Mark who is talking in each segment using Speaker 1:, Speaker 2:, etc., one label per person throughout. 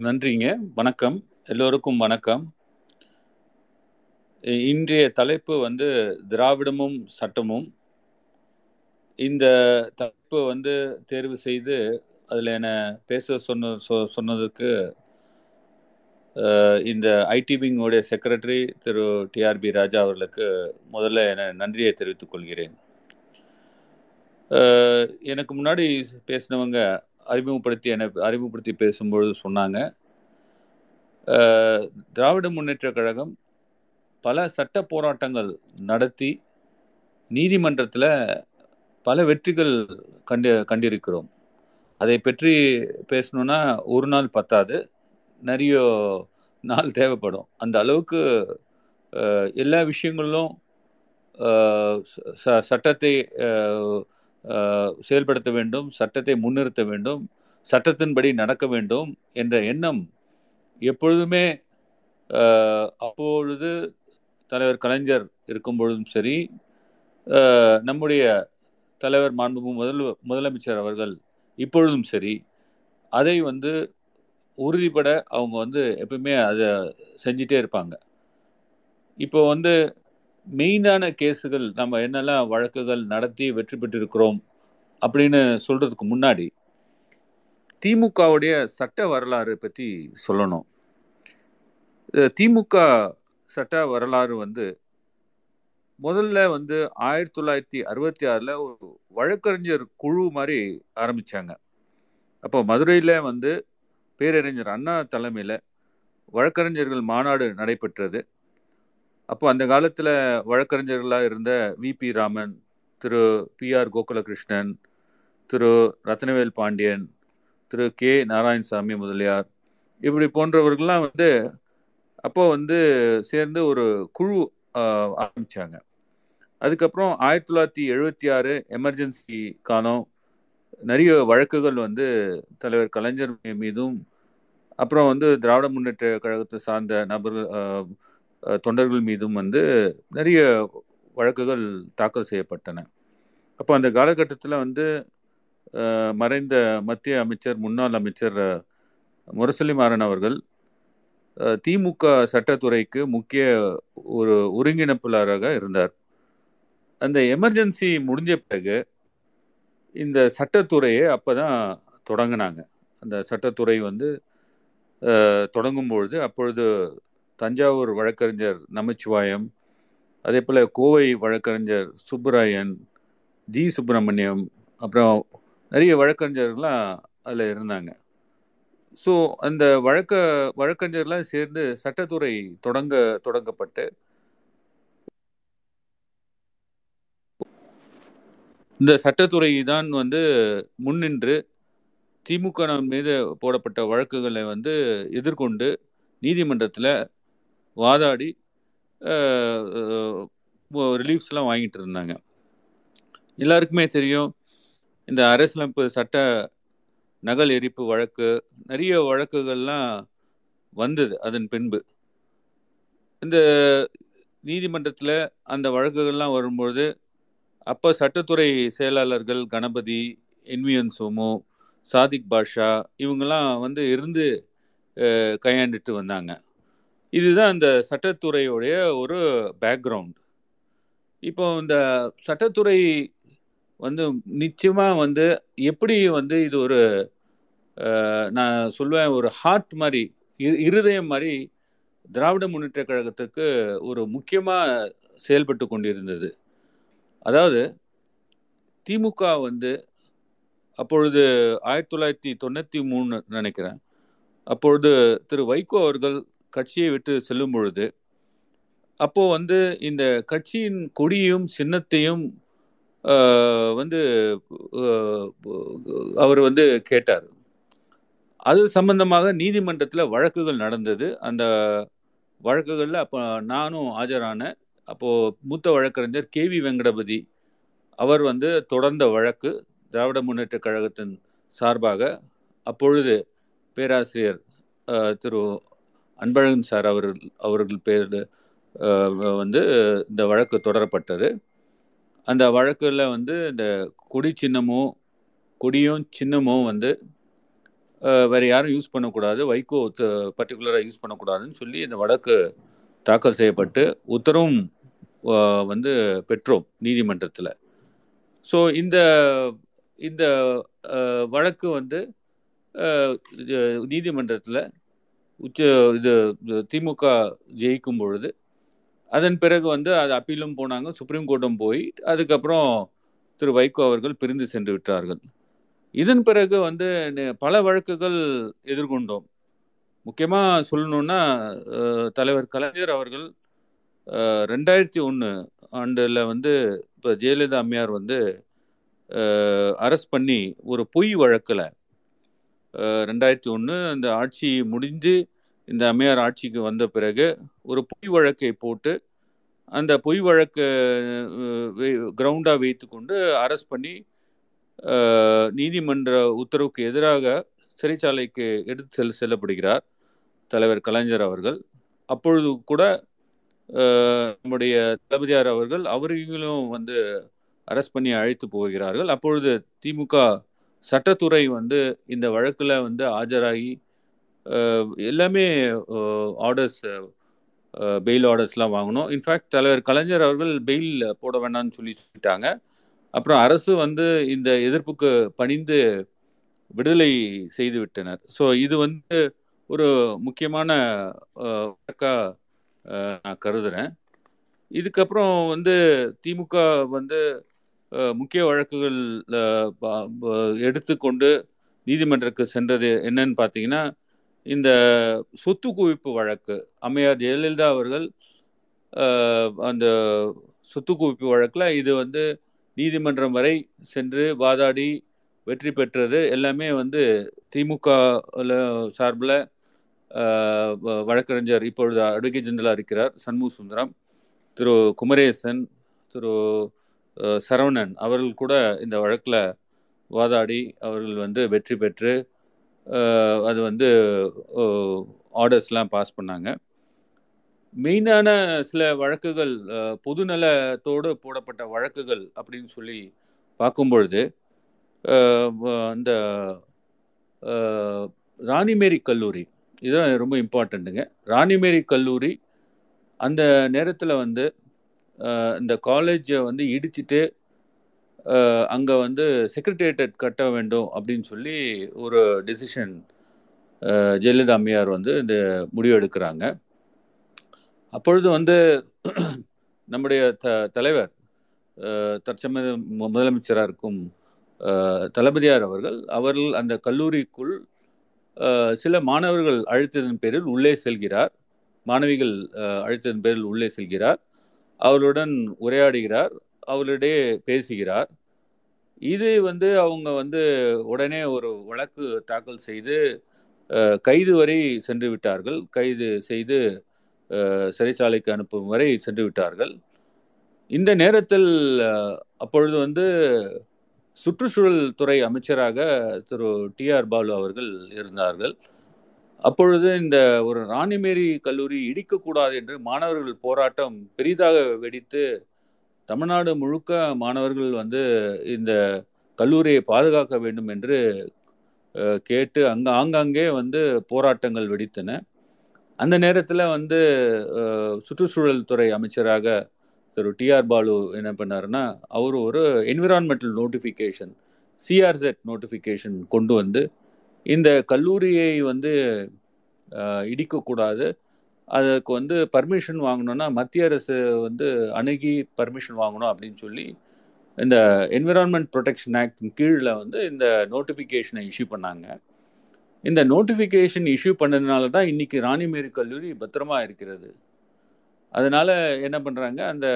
Speaker 1: நன்றிங்க. வணக்கம். எல்லோருக்கும் வணக்கம். இன்றைய தலைப்பு வந்து திராவிடமும், சட்டமும். இந்த தலைப்பு வந்து தேர்வு செய்து, அதில் என்னை பேச சொன்ன சொ சொன்னதுக்கு இந்த ஐடிபிங்கோடைய செக்ரட்டரி திரு டி.ஆர்.பி. ராஜா அவர்களுக்கு முதல்ல என நன்றியை தெரிவித்துக் கொள்கிறேன். எனக்கு முன்னாடி பேசினவங்க அறிமுகப்படுத்தி என்னை அறிமுகப்படுத்தி பேசும்பொழுது சொன்னாங்க. திராவிட முன்னேற்றக் கழகம் பல சட்ட போராட்டங்கள் நடத்தி, நீதிமன்றத்தில் பல வெற்றிகள் கண்டு கண்டிருக்கிறோம். அதை பற்றி பேசணும்னா, ஒரு நாள் பத்தாது. நிறைய நாள் தேவைப்படும். அந்த அளவுக்கு எல்லா விஷயங்களிலும் ச சட்டத்தை செயல்படுத்த வேண்டும், சட்டத்தை முன்னிறுத்த வேண்டும், சட்டத்தின்படி நடக்க வேண்டும் என்ற எண்ணம் எப்பொழுதுமே அப்பொழுது தலைவர் கலைஞர் இருக்கும்பொழுதும் சரி, நம்முடைய தலைவர் மாண்புமிகு முதல் முதலமைச்சர் அவர்கள் இப்பொழுதும் சரி, அதை வந்து உறுதிப்பட அவங்க வந்து எப்பவுமே அதை செஞ்சுட்டே இருப்பாங்க. இப்போ வந்து மெயினான கேஸுகள் நம்ம என்னெல்லாம் வழக்குகள் நடத்தி வெற்றி பெற்றிருக்கிறோம் அப்படின்னு சொல்கிறதுக்கு முன்னாடி, திமுகவுடைய சட்ட வரலாறு பற்றி சொல்லணும். திமுக சட்ட வரலாறு வந்து முதல்ல வந்து 1966ல ஒரு வழக்கறிஞர் குழு மாதிரி ஆரம்பித்தாங்க அப்போ மதுரையில் வந்து பேரறிஞர் அண்ணா தலைமையில் வழக்கறிஞர்கள் மாநாடு நடைபெற்றது. அப்போ அந்த காலத்தில் வழக்கறிஞர்களா இருந்த V P. Raman, Thiru P R Gokulakrishnan, Thiru Rathnavel Pandian, Thiru K. Narayanasamy Mudaliar, இப்படி போன்றவர்கள்லாம் வந்து அப்போ வந்து சேர்ந்து ஒரு குழு அ ஆரம்பிச்சாங்க. அதுக்கப்புறம் 1976 எமர்ஜென்சி காலம் நிறைய வழக்குகள் வந்து தலைவர் கலைஞர் மீதும், அப்புறம் வந்து திராவிட முன்னேற்ற கழகத்தை சார்ந்த நபர்கள் தொண்டர்கள் மீதும் வந்து நிறைய வழக்குகள் தாக்கல் செய்யப்பட்டன. அப்போ அந்த காலகட்டத்தில் வந்து மறைந்த மத்திய அமைச்சர், முன்னாள் அமைச்சர் முரசொலி மாறன் அவர்கள் திமுக சட்டத்துறைக்கு முக்கிய ஒரு ஒருங்கிணைப்பாளராக இருந்தார். அந்த எமர்ஜென்சி முடிஞ்ச பிறகு, இந்த சட்டத்துறையை அப்போ தான் தொடங்கினாங்க அந்த சட்டத்துறை வந்து தொடங்கும் தொடங்கும்பொழுது, அப்பொழுது தஞ்சாவூர் வழக்கறிஞர் நமச்சிவாயம், அதேபோல கோவை வழக்கறிஞர் சுப்புராயன், ஜி. சுப்பிரமணியம், அப்புறம் நிறைய வழக்கறிஞர்கள்லாம் அதில் இருந்தாங்க. ஸோ அந்த வழக்க வழக்கறிஞர்லாம் சேர்ந்து சட்டத்துறை தொடங்க தொடங்கப்பட்டு இந்த சட்டத்துறை தான் வந்து முன்னின்று திமுக மீது போடப்பட்ட வழக்குகளை வந்து எதிர்கொண்டு நீதிமன்றத்தில் வாதாடி ரிலீஃப்ஸ்லாம் வாங்கிட்டு இருந்தாங்க. எல்லாருக்குமே தெரியும், இந்த அரசியலமைப்பு சட்ட நகல் எரிப்பு வழக்கு, நிறைய வழக்குகள்லாம் வந்தது அதன் பின்பு. இந்த நீதிமன்றத்தில் அந்த வழக்குகள்லாம் வரும்பொழுது, அப்போ சட்டத்துறை செயலாளர்கள் கணபதி, என்.வி.என். சோமு, சாதிக் பாஷா இவங்கெல்லாம் வந்து இருந்து கையாண்டுட்டு வந்தாங்க. இதுதான் இந்த சட்டத்துறையுடைய ஒரு பேக்ரவுண்ட் இப்போ இந்த சட்டத்துறை வந்து நிச்சயமாக வந்து எப்படி வந்து இது ஒரு நான் சொல்வேன் ஒரு ஹார்ட் மாதிரி இருதயம் மாதிரி திராவிட முன்னேற்ற கழகத்துக்கு ஒரு முக்கியமாக செயல்பட்டு கொண்டிருந்தது. அதாவது திமுக வந்து அப்பொழுது ஆயிரத்தி தொள்ளாயிரத்தி தொண்ணூற்றி மூணு நினைக்கிறேன் அப்பொழுது திரு வைகோ அவர்கள் கட்சியை விட்டு செல்லும் பொழுது, அப்போ வந்து இந்த கட்சியின் கொடியும், சின்னத்தையும் வந்து அவர் வந்து கேட்டார். அது சம்பந்தமாக நீதிமன்றத்தில் வழக்குகள் நடந்தது. அந்த வழக்குகளில் அப்போ நானும் ஆஜரானேன். அப்போது மூத்த வழக்கறிஞர் கே.வி. வெங்கடபதி அவர் வந்து தொடர்ந்த வழக்கு திராவிட முன்னேற்ற கழகத்தின் சார்பாக. அப்பொழுது பேராசிரியர் திரு அன்பழகன் சார் அவர்கள் அவர்கள் பேர் வந்து இந்த வழக்கு தொடரப்பட்டது. அந்த வழக்கில் வந்து இந்த கொடி சின்னமும், கொடியும் சின்னமும் வந்து வேறு யாரும் யூஸ் பண்ணக்கூடாது வைகோ பர்டிகுலராக யூஸ் பண்ணக்கூடாதுன்னு சொல்லி இந்த வழக்கு தாக்கல் செய்யப்பட்டு உத்தரவும் வந்து பெற்றோம் நீதிமன்றத்தில் ஸோ இந்த இந்த வழக்கு வந்து நீதிமன்றத்தில் உச்ச இது திமுக ஜெயிக்கும் பொழுது அதன் பிறகு வந்து அது அப்பீலும் போனாங்க சுப்ரீம் கோர்ட்டும் போய் அதுக்கப்புறம் திரு வைகோ அவர்கள் பிரிந்து சென்று விட்டார்கள். இதன் பிறகு வந்து பல வழக்குகள் எதிர்கொண்டோம். முக்கியமாக சொல்லணுன்னா தலைவர் கலைஞர் அவர்கள் ரெண்டாயிரத்தி ஒன்று ஆண்டில் வந்து இப்போ ஜெயலலிதா அம்மையார் வந்து அரெஸ்ட் பண்ணி ஒரு பொய் வழக்கில் ரெண்டாயிரத்தி ஒன்று இந்த ஆட்சி முடிஞ்சு இந்த அம்மையார் ஆட்சிக்கு வந்த பிறகு ஒரு பொய் வழக்கை போட்டு அந்த பொய் வழக்கு கிரவுண்டாக வைத்துக்கொண்டு அரெஸ்ட் பண்ணி நீதிமன்ற உத்தரவுக்கு எதிராக சிறைச்சாலைக்கு எடுத்து செல் செல்லப்படுகிறார் தலைவர் கலைஞர் அவர்கள். அப்பொழுது கூட நம்முடைய தளபதியார் அவர்கள் அவர்களும் வந்து அரெஸ்ட் பண்ணி அழைத்து போகிறார்கள். அப்பொழுது திமுக சட்டத்துறை வந்து இந்த வழக்கில் வந்து ஆஜராகி எல்லாமே ஆர்டர்ஸ் பெயில் ஆர்டர்ஸ்லாம் வாங்கணும். இன்ஃபேக்ட் தலைவர் கலைஞர் அவர்கள் பெயில் போட வேண்டாம்னு சொல்லி சொல்லிட்டாங்க. அப்புறம் அரசு வந்து இந்த எதிர்ப்புக்கு பணிந்து விடுதலை செய்து விட்டனர். ஸோ இது வந்து ஒரு முக்கியமான வழக்காக நான் கருதுகிறேன் இதுக்கப்புறம் வந்து திமுக வந்து முக்கிய வழக்குகள் எடுத்துக்கொண்டு நீதிமன்றத்துக்கு சென்றது என்னன்னு பார்த்தீங்கன்னா இந்த சொத்து குவிப்பு வழக்கு அம்மையார் ஜெயலலிதா அவர்கள் அந்த சொத்து குவிப்பு வழக்கில் இது வந்து நீதிமன்றம் வரை சென்று வாதாடி வெற்றி பெற்றது. எல்லாமே வந்து திமுக சார்பில் வழக்கறிஞர் இப்பொழுது அட்வொகேட் ஜெனரலாக இருக்கிறார் சண்முக சுந்தரம் திரு குமரேசன் திரு சரவணன் அவர்கள் கூட இந்த வழக்கில் வாதாடி அவர்கள் வந்து வெற்றி பெற்று அது வந்து ஆர்டர்ஸ்லாம் பாஸ் பண்ணாங்க. மெயினான சில வழக்குகள் பொதுநலத்தோடு போடப்பட்ட வழக்குகள் அப்படின்னு சொல்லி பார்க்கும் பொழுது அந்த ராணிமேரி கல்லூரி இதுதான் ரொம்ப இம்பார்ட்டண்ட்டுங்க ராணிமேரி கல்லூரி அந்த நேரத்தில் வந்து இந்த காலேஜை வந்து இடிச்சிட்டு அங்கே வந்து செக்ரட்டேரியட் கட்ட வேண்டும் அப்படின்னு சொல்லி ஒரு டெசிஷன் ஜெயலலிதா அம்மையார் வந்து இந்த முடிவு எடுக்கிறாங்க. அப்பொழுது வந்து நம்முடைய த தலைவர் தற்சமய மு- முதலமைச்சராக இருக்கும் தளபதியார் அவர்கள் அவர்கள் அந்த கல்லூரிக்குள் சில மாணவர்கள் அழைத்ததன் பேரில் உள்ளே செல்கிறார். மாணவிகள் அழைத்ததன் பேரில் உள்ளே செல்கிறார். அவளுடன் உரையாடுகிறார் அவளிடையே பேசுகிறார். இது வந்து அவங்க வந்து உடனே ஒரு வழக்கு தாக்கல் செய்து கைது வரை சென்று விட்டார்கள். கைது செய்து சிறைச்சாலைக்கு அனுப்பும் வரை சென்று விட்டார்கள். இந்த நேரத்தில் அப்பொழுது வந்து சுற்றுச்சூழல் துறை அமைச்சராக திரு டி ஆர் பாலு அவர்கள் இருந்தார்கள். அப்பொழுது இந்த ஒரு ராணிமேரி கல்லூரி இடிக்கக்கூடாது என்று மாணவர்கள் போராட்டம் பெரிதாக வெடித்து தமிழ்நாடு முழுக்க மாணவர்கள் வந்து இந்த கல்லூரியை பாதுகாக்க வேண்டும் என்று கேட்டு அங்கே ஆங்காங்கே வந்து போராட்டங்கள் வெடித்தன. அந்த நேரத்தில் வந்து சுற்றுச்சூழல் துறை அமைச்சராக திரு டிஆர் பாலு என்ன பண்ணாருன்னா அவர் ஒரு என்விரான்மெண்டல் நோட்டிஃபிகேஷன் சிஆர்செட் நோட்டிஃபிகேஷன் கொண்டு வந்து இந்த கல்லூரியை வந்து இடிக்கக்கூடாது. அதுக்கு வந்து பர்மிஷன் வாங்கணும்னா மத்திய அரசு வந்து அணுகி பர்மிஷன் வாங்கணும் அப்படின்னு சொல்லி இந்த என்விரான்மெண்ட் ப்ரொடெக்ஷன் ஆக்டின் கீழில் வந்து இந்த நோட்டிஃபிகேஷனை இஷ்யூ பண்ணாங்க. இந்த நோட்டிஃபிகேஷன் இஷ்யூ பண்ணதுனால தான் இன்றைக்கி ராணிமேரி கல்லூரி பத்திரமா இருக்கிறது. அதனால் என்ன பண்ணுறாங்க அந்த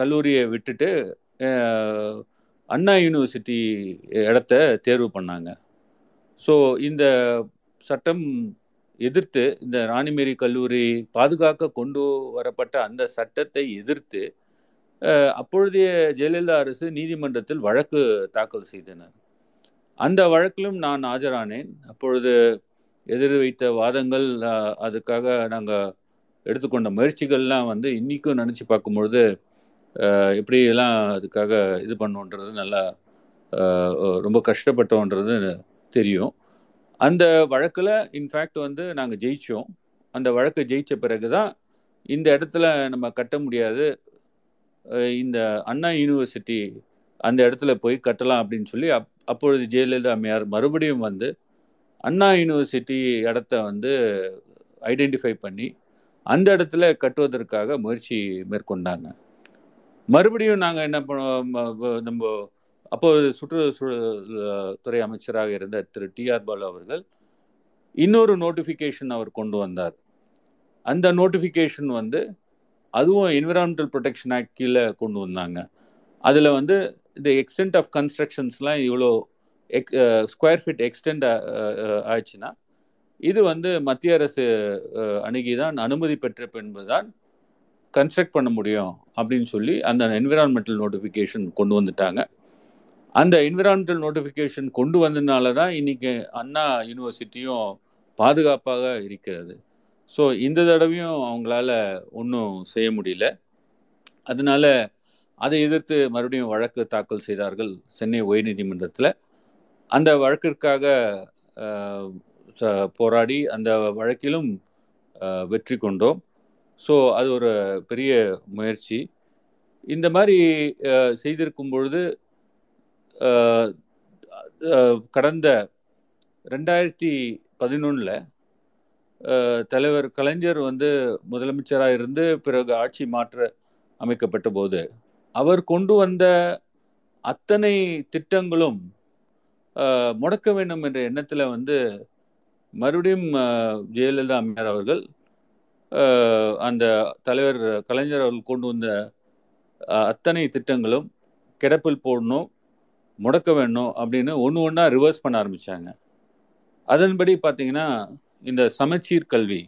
Speaker 1: கல்லூரியை விட்டுட்டு அண்ணா யூனிவர்சிட்டி இடத்த தேர்வு பண்ணாங்க. ஸோ இந்த சட்டம் எதிர்த்து இந்த ராணிமேரி கல்லூரி பாதுகாக்க கொண்டு வரப்பட்ட அந்த சட்டத்தை எதிர்த்து அப்பொழுதைய ஜெயலலிதா அரசு நீதிமன்றத்தில் வழக்கு தாக்கல் செய்தனர். அந்த வழக்கிலும் நான் ஆஜரானேன். அப்பொழுது எதிர் வைத்த வாதங்கள் அதுக்காக நாங்கள் எடுத்துக்கொண்ட முயற்சிகள்லாம் வந்து இன்றைக்கும் நினச்சி பார்க்கும்பொழுது எப்படியெல்லாம் அதுக்காக இது பண்ணோன்றது நல்லா ரொம்ப கஷ்டப்பட்டோன்றது தெரியும். அந்த வழக்கில் இன்ஃபேக்ட் வந்து நாங்கள் ஜெயித்தோம் அந்த வழக்கை ஜெயித்த பிறகு தான் இந்த இடத்துல நம்ம கட்ட முடியாது. இந்த அண்ணா யூனிவர்சிட்டி அந்த இடத்துல போய் கட்டலாம் அப்படின்னு சொல்லி அப் அப்பொழுது ஜெயலலிதா அம்மையார் மறுபடியும் வந்து அண்ணா யூனிவர்சிட்டி இடத்த வந்து ஐடென்டிஃபை பண்ணி அந்த இடத்துல கட்டுவதற்காக முயற்சி மேற்கொண்டாங்க. மறுபடியும் நாங்கள் என்ன பண்ணோம் நம்ம அப்போது சுற்றுச்சூழல் துறை அமைச்சராக இருந்த திரு டிஆர் பாலு அவர்கள் இன்னொரு நோட்டிஃபிகேஷன் அவர் கொண்டு வந்தார். அந்த நோட்டிஃபிகேஷன் வந்து அதுவும் என்விரான்மெண்டல் ப்ரொடெக்ஷன் ஆக்ட் கீழே கொண்டு வந்தாங்க. அதில் வந்து இந்த எக்ஸ்டென்ட் ஆஃப் கன்ஸ்ட்ரக்ஷன்ஸ்லாம் இவ்வளோ எக் ஸ்கொயர் ஃபீட் எக்ஸ்டெண்ட் ஆயிடுச்சுன்னா இது வந்து மத்திய அரசு அஹ், அணுகிதான் அனுமதி பெற்ற பின்பு தான் கன்ஸ்ட்ரக்ட் பண்ண முடியும் அப்படின்னு சொல்லி அந்த என்விரான்மெண்டல் நோட்டிஃபிகேஷன் கொண்டு வந்துட்டாங்க. அந்த என்விரான்மெண்டல் நோட்டிஃபிகேஷன் கொண்டு வந்ததுனால தான் இன்னைக்கு அண்ணா யூனிவர்சிட்டியும் பாதுகாப்பாக இருக்கிறது. ஸோ இந்த தடவையும் அவங்களால ஒன்றும் செய்ய முடியல. அதனால அதை எதிர்த்து மறுபடியும் வழக்கு தாக்கல் செய்தார்கள் சென்னை உயர்நீதிமன்றத்தில். அந்த வழக்கிற்காக ச- போராடி அந்த வழக்கிலும் வெற்றி கொண்டோம். ஸோ அது ஒரு பெரிய முயற்சி. இந்த மாதிரி செய்திருக்கும் பொழுது கடந்த ரெண்டாயிரத்தி பதினொன்றில் தலைவர் கலைஞர் வந்து முதலமைச்சராக இருந்து பிறகு ஆட்சி மாற்ற அமைக்கப்பட்ட போது அவர் கொண்டு வந்த அத்தனை திட்டங்களும் முடக்க வேண்டும் என்ற எண்ணத்தில் வந்து மறுபடியும் ஜெயலலிதா அம்மையார் அவர்கள் அந்த தலைவர் கலைஞர் அவர்கள் கொண்டு வந்த அத்தனை திட்டங்களும் கிடப்பில் போடணும் முடக்க வேணும் அப்படின்னு ஒன்று ஒன்றா ரிவர்ஸ் பண்ண ஆரம்பித்தாங்க அதன்படி பார்த்தீங்கன்னா இந்த சமச்சீர் கல்வி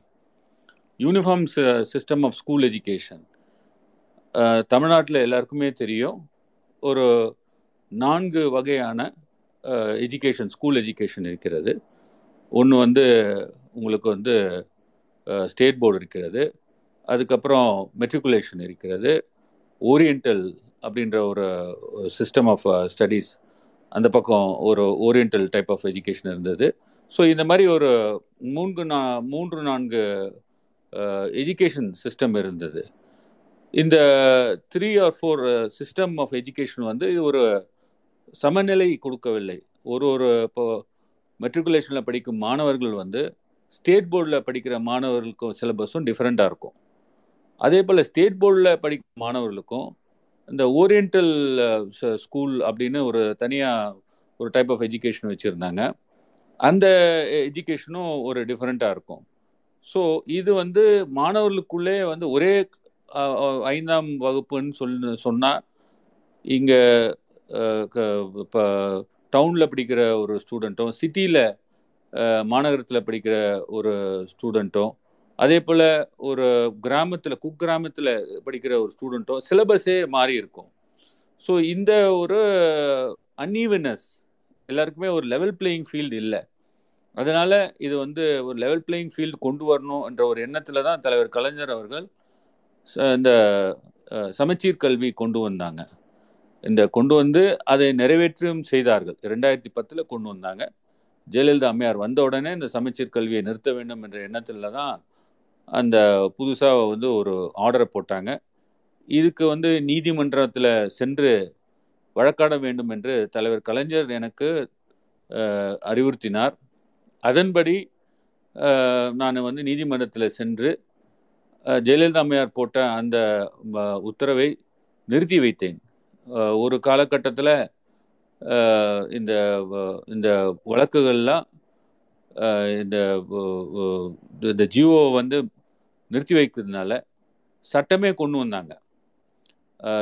Speaker 1: uniform system of school education தமிழ்நாட்டில் எல்லாருக்குமே தெரியும். ஒரு நான்கு வகையான எஜுகேஷன் ஸ்கூல் எஜுகேஷன் இருக்கிறது. ஒன்று வந்து உங்களுக்கு வந்து ஸ்டேட் போர்டு இருக்கிறது. அதுக்கப்புறம் மெட்ரிகுலேஷன் இருக்கிறது. ஓரியண்டல் அப்படின்ற ஒரு சிஸ்டம் ஆஃப் ஸ்டடீஸ் அந்த பக்கம் ஒரு ஓரியண்டல் டைப் ஆஃப் எஜுகேஷன் இருந்தது. ஸோ இந்த மாதிரி ஒரு மூன்று நா மூன்று நான்கு uh, எஜுகேஷன் சிஸ்டம் இருந்தது. இந்த three or four system of education வந்து ஒரு சமநிலை கொடுக்கவில்லை. ஒரு ஒரு இப்போ மெட்ரிகுலேஷனில் படிக்கும் மாணவர்கள் வந்து ஸ்டேட் போர்டில் படிக்கிற மாணவர்களுக்கும் சிலபஸும் டிஃப்ரெண்ட்டாக இருக்கும். அதே போல் ஸ்டேட் போர்டில் படிக்கும் மாணவர்களுக்கும் இந்த ஓரியண்டல் ஸ்கூல் அப்படின்னு ஒரு தனியாக ஒரு டைப் ஆஃப் எஜுகேஷன் வச்சுருந்தாங்க. அந்த எஜுகேஷனும் ஒரு டிஃப்ரெண்ட்டாக இருக்கும். ஸோ இது வந்து மாணவர்களுக்குள்ளே வந்து ஒரே ஐந்தாம் வகுப்புன்னு சொல்லி சொன்னால் இங்கே இப்போ டவுனில் படிக்கிற ஒரு ஸ்டூடெண்ட்டும் சிட்டியில் மாநகரத்தில் படிக்கிற ஒரு ஸ்டூடெண்ட்டும் அதே போல் ஒரு கிராமத்தில் குக்கிராமத்தில் படிக்கிற ஒரு ஸ்டூடெண்ட்டும் சிலபஸே மாறி இருக்கும். ஸோ இந்த ஒரு அன்ஈவனஸ் எல்லாருக்குமே ஒரு லெவல் பிளேயிங் ஃபீல்டு இல்லை. அதனால் இது வந்து ஒரு லெவல் பிளேயிங் ஃபீல்டு கொண்டு வரணும் என்ற ஒரு எண்ணத்தில் தான் தலைவர் கலைஞர் அவர்கள் ச- இந்த சமச்சீர் கல்வி கொண்டு வந்தாங்க. இந்த கொண்டு வந்து அதை நிறைவேற்றும் செய்தார்கள். ரெண்டாயிரத்தி பத்தில் கொண்டு வந்தாங்க. ஜெயலலிதா அம்மையார் வந்த உடனே இந்த சமச்சீர் கல்வியை நிறுத்த வேண்டும் என்ற எண்ணத்தில் தான் அந்த புதுசாக வந்து ஒரு ஆர்டரை போட்டாங்க. இதுக்கு வந்து நீதிமன்றத்தில் சென்று வழக்காட வேண்டும் என்று தலைவர் கலைஞர் எனக்கு அறிவுறுத்தினார். அதன்படி நான் வந்து நீதிமன்றத்தில் சென்று ஜெயலலிதா அம்மையார் போட்ட அந்த உத்தரவை நிறுத்தி வைத்தேன். ஒரு காலகட்டத்தில் இந்த இந்த வழக்குகள்லாம் இந்த இந்த ஜியோ வந்து நிறுத்தி வைக்கிறதுனால சட்டமே கொண்டு வந்தாங்க.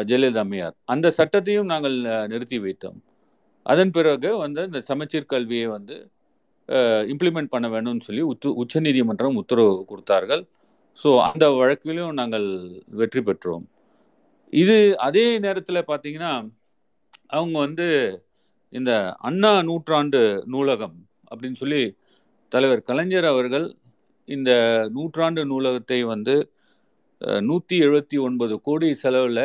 Speaker 1: ஜெயலலிதா அம்மையார். அந்த சட்டத்தையும் நாங்கள் நிறுத்தி வைத்தோம். அதன் பிறகு வந்து இந்த சமச்சீர் கல்வியை வந்து இம்ப்ளிமெண்ட் பண்ண வேணும்னு சொல்லி உத்து உச்சநீதிமன்றம் உத்தரவு கொடுத்தார்கள். ஸோ அந்த வழக்கிலும் நாங்கள் வெற்றி பெற்றோம். இது அதே நேரத்தில் பார்த்தீங்கன்னா அவங்க வந்து இந்த அண்ணா நூற்றாண்டு நூலகம் அப்படின்னு சொல்லி தலைவர் கலைஞர் அவர்கள் இந்த நூற்றாண்டு நூலகத்தை வந்து நூற்றி எழுபத்தி ஒன்பது கோடி செலவில்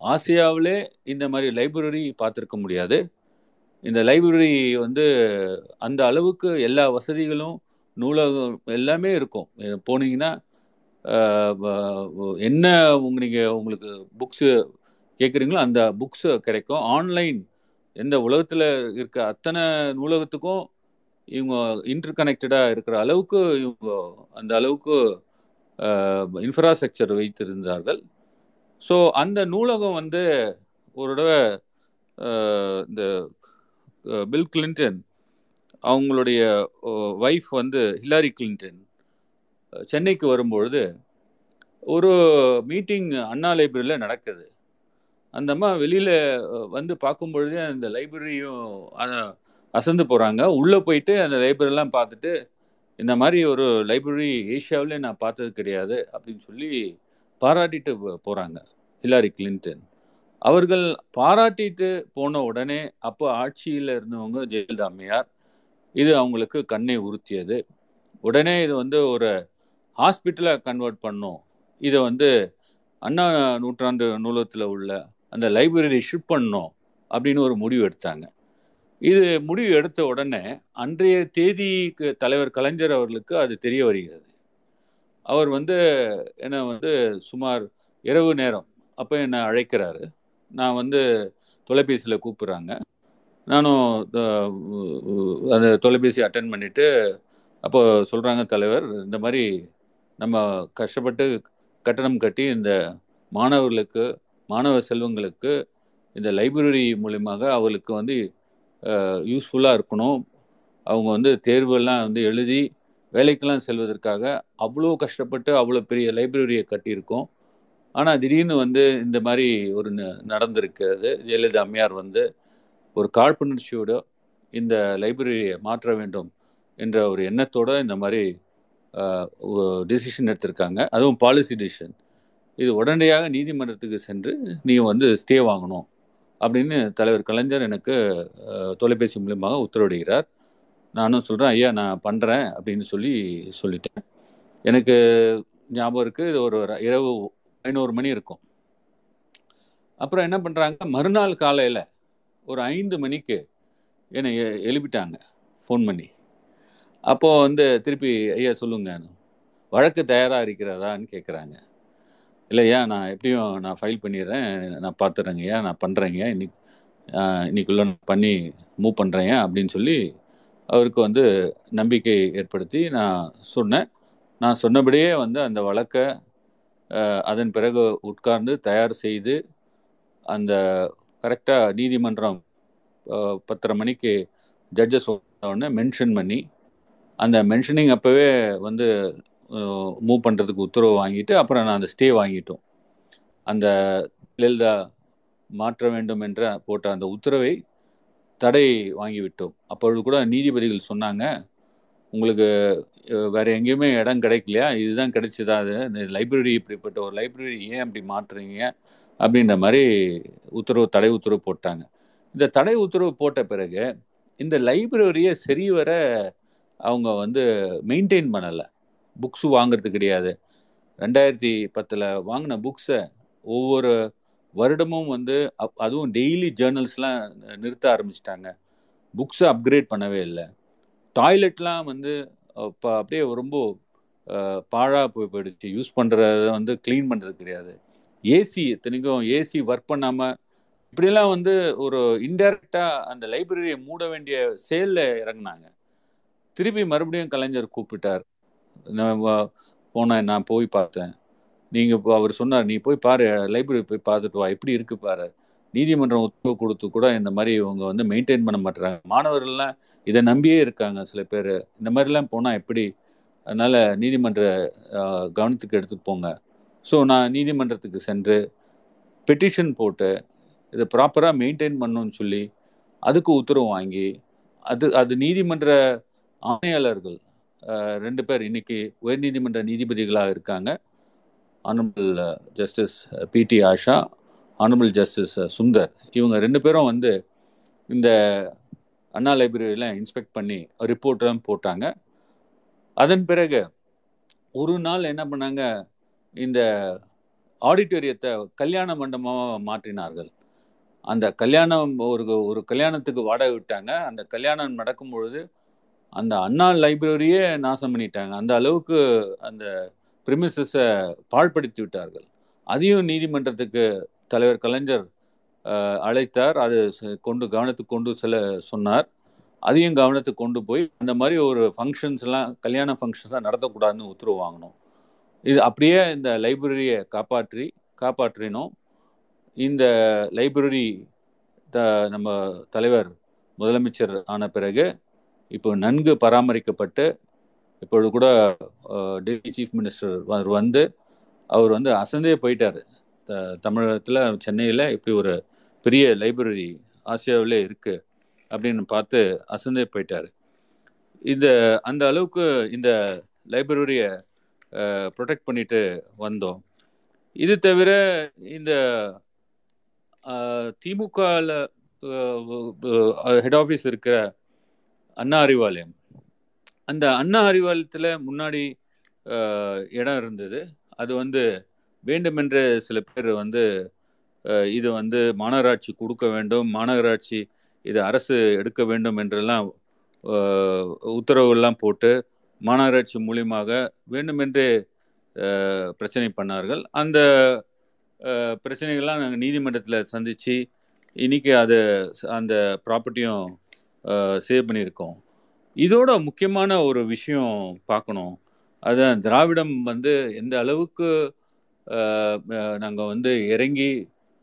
Speaker 1: ஆசியாவிலே இந்த மாதிரி லைப்ரரி பார்த்துருக்க முடியாது. இந்த லைப்ரரி வந்து அந்த அளவுக்கு எல்லா வசதிகளும் நூலகம் எல்லாமே இருக்கும். போனீங்கன்னா என்ன உங்க நீங்கள் உங்களுக்கு புக்ஸு கேட்குறீங்களோ அந்த புக்ஸு கிடைக்கும். ஆன்லைன் எந்த உலகத்தில் இருக்க அத்தனை நூலகத்துக்கும் இவங்க இன்டர் கனெக்டடாக இருக்கிற அளவுக்கு இவங்க அந்த அளவுக்கு இன்ஃப்ராஸ்ட்ரக்சர் வைத்திருந்தார்கள். ஸோ அந்த நூலகம் வந்து ஒரு தடவை இந்த பில் கிளின்டன் அவங்களுடைய ஒய்ஃப் வந்து ஹிலாரி கிளின்டன் சென்னைக்கு வரும்பொழுது ஒரு மீட்டிங் அண்ணா லைப்ரரியில் நடக்குது. அந்த அம்மா வெளியில் வந்து பார்க்கும் பொழுதே அந்த லைப்ரரியும் அதை அசந்து போகிறாங்க உள்ளே போயிட்டு அந்த லைப்ரரிலாம் பார்த்துட்டு இந்த மாதிரி ஒரு லைப்ரரி ஏஷியாவிலே நான் பார்த்தது கிடையாது அப்படின்னு சொல்லி பாராட்டிட்டு போகிறாங்க ஹிலாரி கிளின்டன் அவர்கள் பாராட்டிட்டு போன உடனே அப்போ ஆட்சியில் இருந்தவங்க ஜெயலலிதா அம்மையார் இது அவங்களுக்கு கண்ணை உறுத்தியது. உடனே இது வந்து ஒரு ஹாஸ்பிட்டலாக கன்வெர்ட் பண்ணும். இதை வந்து அண்ணா நூற்றாண்டு நூலகத்தில் உள்ள அந்த லைப்ரரி ஷிஃப்ட் பண்ணோம் அப்படின்னு ஒரு முடிவு எடுத்தாங்க. இது முடிவு எடுத்த உடனே அன்றைய தேதிக்கு தலைவர் கலைஞர் அவர்களுக்கு அது தெரிய வருகிறது. அவர் வந்து என்னை வந்து சுமார் இரவு நேரம் அப்போ என்னை அழைக்கிறாரு. நான் வந்து தொலைபேசியில் கூப்பிட்றாங்க. நானும் அந்த தொலைபேசி அட்டன் பண்ணிவிட்டு அப்போ சொல்கிறாங்க தலைவர் இந்த மாதிரி நம்ம கஷ்டப்பட்டு கட்டணம் கட்டி இந்த மாணவர்களுக்கு மாணவ செல்வங்களுக்கு இந்த லைப்ரரி மூலியமாக அவர்களுக்கு வந்து யூஸ்ஃபுல்லாக இருக்கணும். அவங்க வந்து தேர்வெல்லாம் வந்து எழுதி வேலைக்கெல்லாம் செல்வதற்காக அவ்வளோ கஷ்டப்பட்டு அவ்வளோ பெரிய லைப்ரரியை கட்டியிருக்கோம். ஆனால் திடீர்னு வந்து இந்த மாதிரி ஒரு ந- நடந்திருக்கிறது. ஜெயலலிதா அம்மையார் வந்து ஒரு காழ்ப்புணர்ச்சியோடு இந்த லைப்ரரியை மாற்ற வேண்டும் என்ற ஒரு எண்ணத்தோட இந்த மாதிரி டிசிஷன் எடுத்திருக்காங்க. அதுவும் பாலிசி டிசிஷன் இது உடனடியாக நீதிமன்றத்துக்கு சென்று நீ வந்து ஸ்டே வாங்கணும். அப்படின்னு தலைவர் கலைஞர் எனக்கு தொலைபேசி மூலியமாக உத்தரவிடுகிறார். நானும் சொல்கிறேன் ஐயா நான் பண்ணுறேன் அப்படின்னு சொல்லி சொல்லிட்டேன். எனக்கு ஞாபகம் இருக்குது இது ஒரு இரவு ஐநூறு மணி இருக்கும். அப்புறம் என்ன பண்ணுறாங்க மறுநாள் காலையில் ஒரு ஐந்து மணிக்கு என்னை எ- எழுப்பிட்டாங்க ஃபோன் பண்ணி. அப்போது வந்து திருப்பி ஐயா சொல்லுங்க வழக்கு தயாராக இருக்கிறதான்னு கேட்குறாங்க இல்லையா நான் எப்படியும் நான் ஃபைல் பண்ணிடுறேன். நான் பார்த்துட்றேங்கய்யா நான் பண்ணுறேங்கய்யா இன்னைக்கு இன்னைக்குள்ள நான் பண்ணி மூவ் பண்ணுறேன் அப்படின்னு சொல்லி அவருக்கு வந்து நம்பிக்கை ஏற்படுத்தி நான் சொன்னேன். நான் சொன்னபடியே வந்து அந்த வழக்கை அதன் பிறகு உட்கார்ந்து தயார் செய்து அந்த கரெக்டாக நீதிமன்றம் பத்தரை மணிக்கு ஜட்ஜஸ் உடனே மென்ஷன் பண்ணி அந்த மென்ஷனிங் அப்போவே வந்து மூவ் பண்ணுறதுக்கு உத்தரவு வாங்கிட்டு அப்புறம் நான் அந்த ஸ்டே வாங்கிட்டோம். அந்த ஜெயலலிதா மாற்ற வேண்டும் என்ற போட்ட அந்த உத்தரவை தடை வாங்கிவிட்டோம். அப்பொழுது கூட நீதிபதிகள் சொன்னாங்க உங்களுக்கு வேறு வேற எங்கேயுமே இடம் கிடைக்கலையா? இதுதான் கிடைச்சதா? அது இந்த லைப்ரரி இப்படிப்பட்ட ஒரு லைப்ரரி ஏன் அப்படி மாற்றுறீங்க? அப்படின்ற மாதிரி உத்தரவு தடை உத்தரவு போட்டாங்க. இந்த தடை உத்தரவு போட்ட பிறகு இந்த லைப்ரரியை சரிவர அவங்க வந்து மெயின்டைன் பண்ணலை. புக்ஸு வாங்குறது கிடையாது. ரெண்டாயிரத்தி பத்தில் வாங்கின புக்ஸை ஒவ்வொரு வருடமும் வந்து அப்- அதுவும் டெய்லி ஜேர்னல்ஸ்லாம் நிறுத்த ஆரம்பிச்சிட்டாங்க. புக்ஸை அப்கிரேட் பண்ணவே இல்லை. டாய்லெட்லாம் வந்து இப்போ அப்படியே ரொம்ப பாழாக போய் போயிடுச்சு. யூஸ் பண்ணுறத வந்து க்ளீன் பண்ணுறது கிடையாது. ஏசி இத்தனைக்கும் ஏசி ஒர்க் பண்ணாமல் இப்படிலாம் வந்து ஒரு இன்டெரக்டாக அந்த லைப்ரரியை மூட வேண்டிய செயலில் இறங்குனாங்க. திருப்பி மறுபடியும் கலைஞர் கூப்பிட்டார். நான் போனேன் நான் போய் பார்த்தேன். நீங்கள் இப்போ அவர் சொன்னார் நீ போய் பாரு லைப்ரரி போய் பார்த்துட்டு வா எப்படி இருக்கு பாரு. நீதிமன்றம் உத்தரவு கொடுத்து கூட இந்த மாதிரி இவங்க வந்து மெயின்டைன் பண்ண மாட்டுறாங்க மாணவர்கள்லாம் இதை நம்பியே இருக்காங்க சில பேர். இந்த மாதிரிலாம் போனால் எப்படி? அதனால் நீதிமன்ற கவனத்துக்கு எடுத்துகிட்டு போங்க. ஸோ நான் நீதிமன்றத்துக்கு சென்று பெட்டிஷன் போட்டு இதை ப்ராப்பராக மெயின்டைன் பண்ணணும்னு சொல்லி அதுக்கு உத்தரவு வாங்கி அது அது நீதிமன்ற ஆணையாளர்கள் ரெண்டு பேர் இன்னைக்கு உயர்நீதிமன்ற நீதிபதிகளாக இருக்காங்க. ஆனரபிள் ஜஸ்டிஸ் பிடி ஆஷா ஆனரபிள் ஜஸ்டிஸ் சுந்தர். இவங்க ரெண்டு பேரும் வந்து இந்த அண்ணா லைப்ரரியில் இன்ஸ்பெக்ட் பண்ணி ரிப்போர்ட்லாம் போட்டாங்க. அதன் பிறகு ஒரு நாள் என்ன பண்ணாங்க இந்த ஆடிட்டோரியத்தை கல்யாண மண்டபமாக மாற்றினார்கள். அந்த கல்யாணம் ஒரு ஒரு கல்யாணத்துக்கு வாடகை விட்டாங்க. அந்த கல்யாணம் நடக்கும் பொழுது அந்த அண்ணா லைப்ரரியே நாசம் பண்ணிட்டாங்க. அந்த அளவுக்கு அந்த பிரிமிசஸை பாழ்படுத்தி விட்டார்கள். அதையும் நீதிமன்றத்துக்கு தலைவர் கலைஞர் அழைத்தார். அது கொண்டு கவனத்துக்கு கொண்டு செல்ல சொன்னார். அதையும் கவனத்துக்கு கொண்டு போய் அந்த மாதிரி ஒரு ஃபங்க்ஷன்ஸ்லாம் கல்யாண ஃபங்க்ஷன்ஸ்லாம் நடத்தக்கூடாதுன்னு உத்தரவு வாங்கினோம். இது அப்படியே இந்த லைப்ரரியை காப்பாற்றி காப்பாற்றினோம். இந்த லைப்ரரி த- நம்ம தலைவர் முதலமைச்சர் ஆன பிறகு இப்போ நன்கு பராமரிக்கப்பட்டு இப்பொழுது கூட டெல்லி சீஃப் மினிஸ்டர் அவர் வந்து அவர் வந்து அசந்தே போயிட்டார். த- தமிழகத்தில் சென்னையில் இப்படி ஒரு பெரிய லைப்ரரி ஆசியாவிலே இருக்குது அப்படின்னு பார்த்து அசந்தே போயிட்டார். இந்த அந்த அளவுக்கு இந்த லைப்ரரியை ப்ரொடெக்ட் பண்ணிட்டு வந்தோம். இது தவிர இந்த திமுகவில் ஹெட் ஆஃபீஸ் இருக்கிற அண்ணா அறிவாலயம். அந்த அண்ணா அறிவாலயத்தில் முன்னாடி இடம் இருந்தது. அது வந்து வேண்டுமென்று சில பேர் வந்து இது வந்து மாநகராட்சி கொடுக்க வேண்டும் மாநகராட்சி இது அரசு எடுக்க வேண்டும் என்றெல்லாம் உத்தரவுகள்லாம் போட்டு மாநகராட்சி மூலியமாக வேண்டுமென்றே பிரச்சனை பண்ணார்கள். அந்த பிரச்சனைகள்லாம் நாங்கள் நீதிமன்றத்தில் சந்தித்து இன்னைக்கு அது அந்த ப்ராப்பர்ட்டியும் சேவ் பண்ணியிருக்கோம். இதோட முக்கியமான ஒரு விஷயம் பார்க்கணும். அதான் திராவிடம் வந்து எந்த அளவுக்கு நாங்கள் வந்து இறங்கி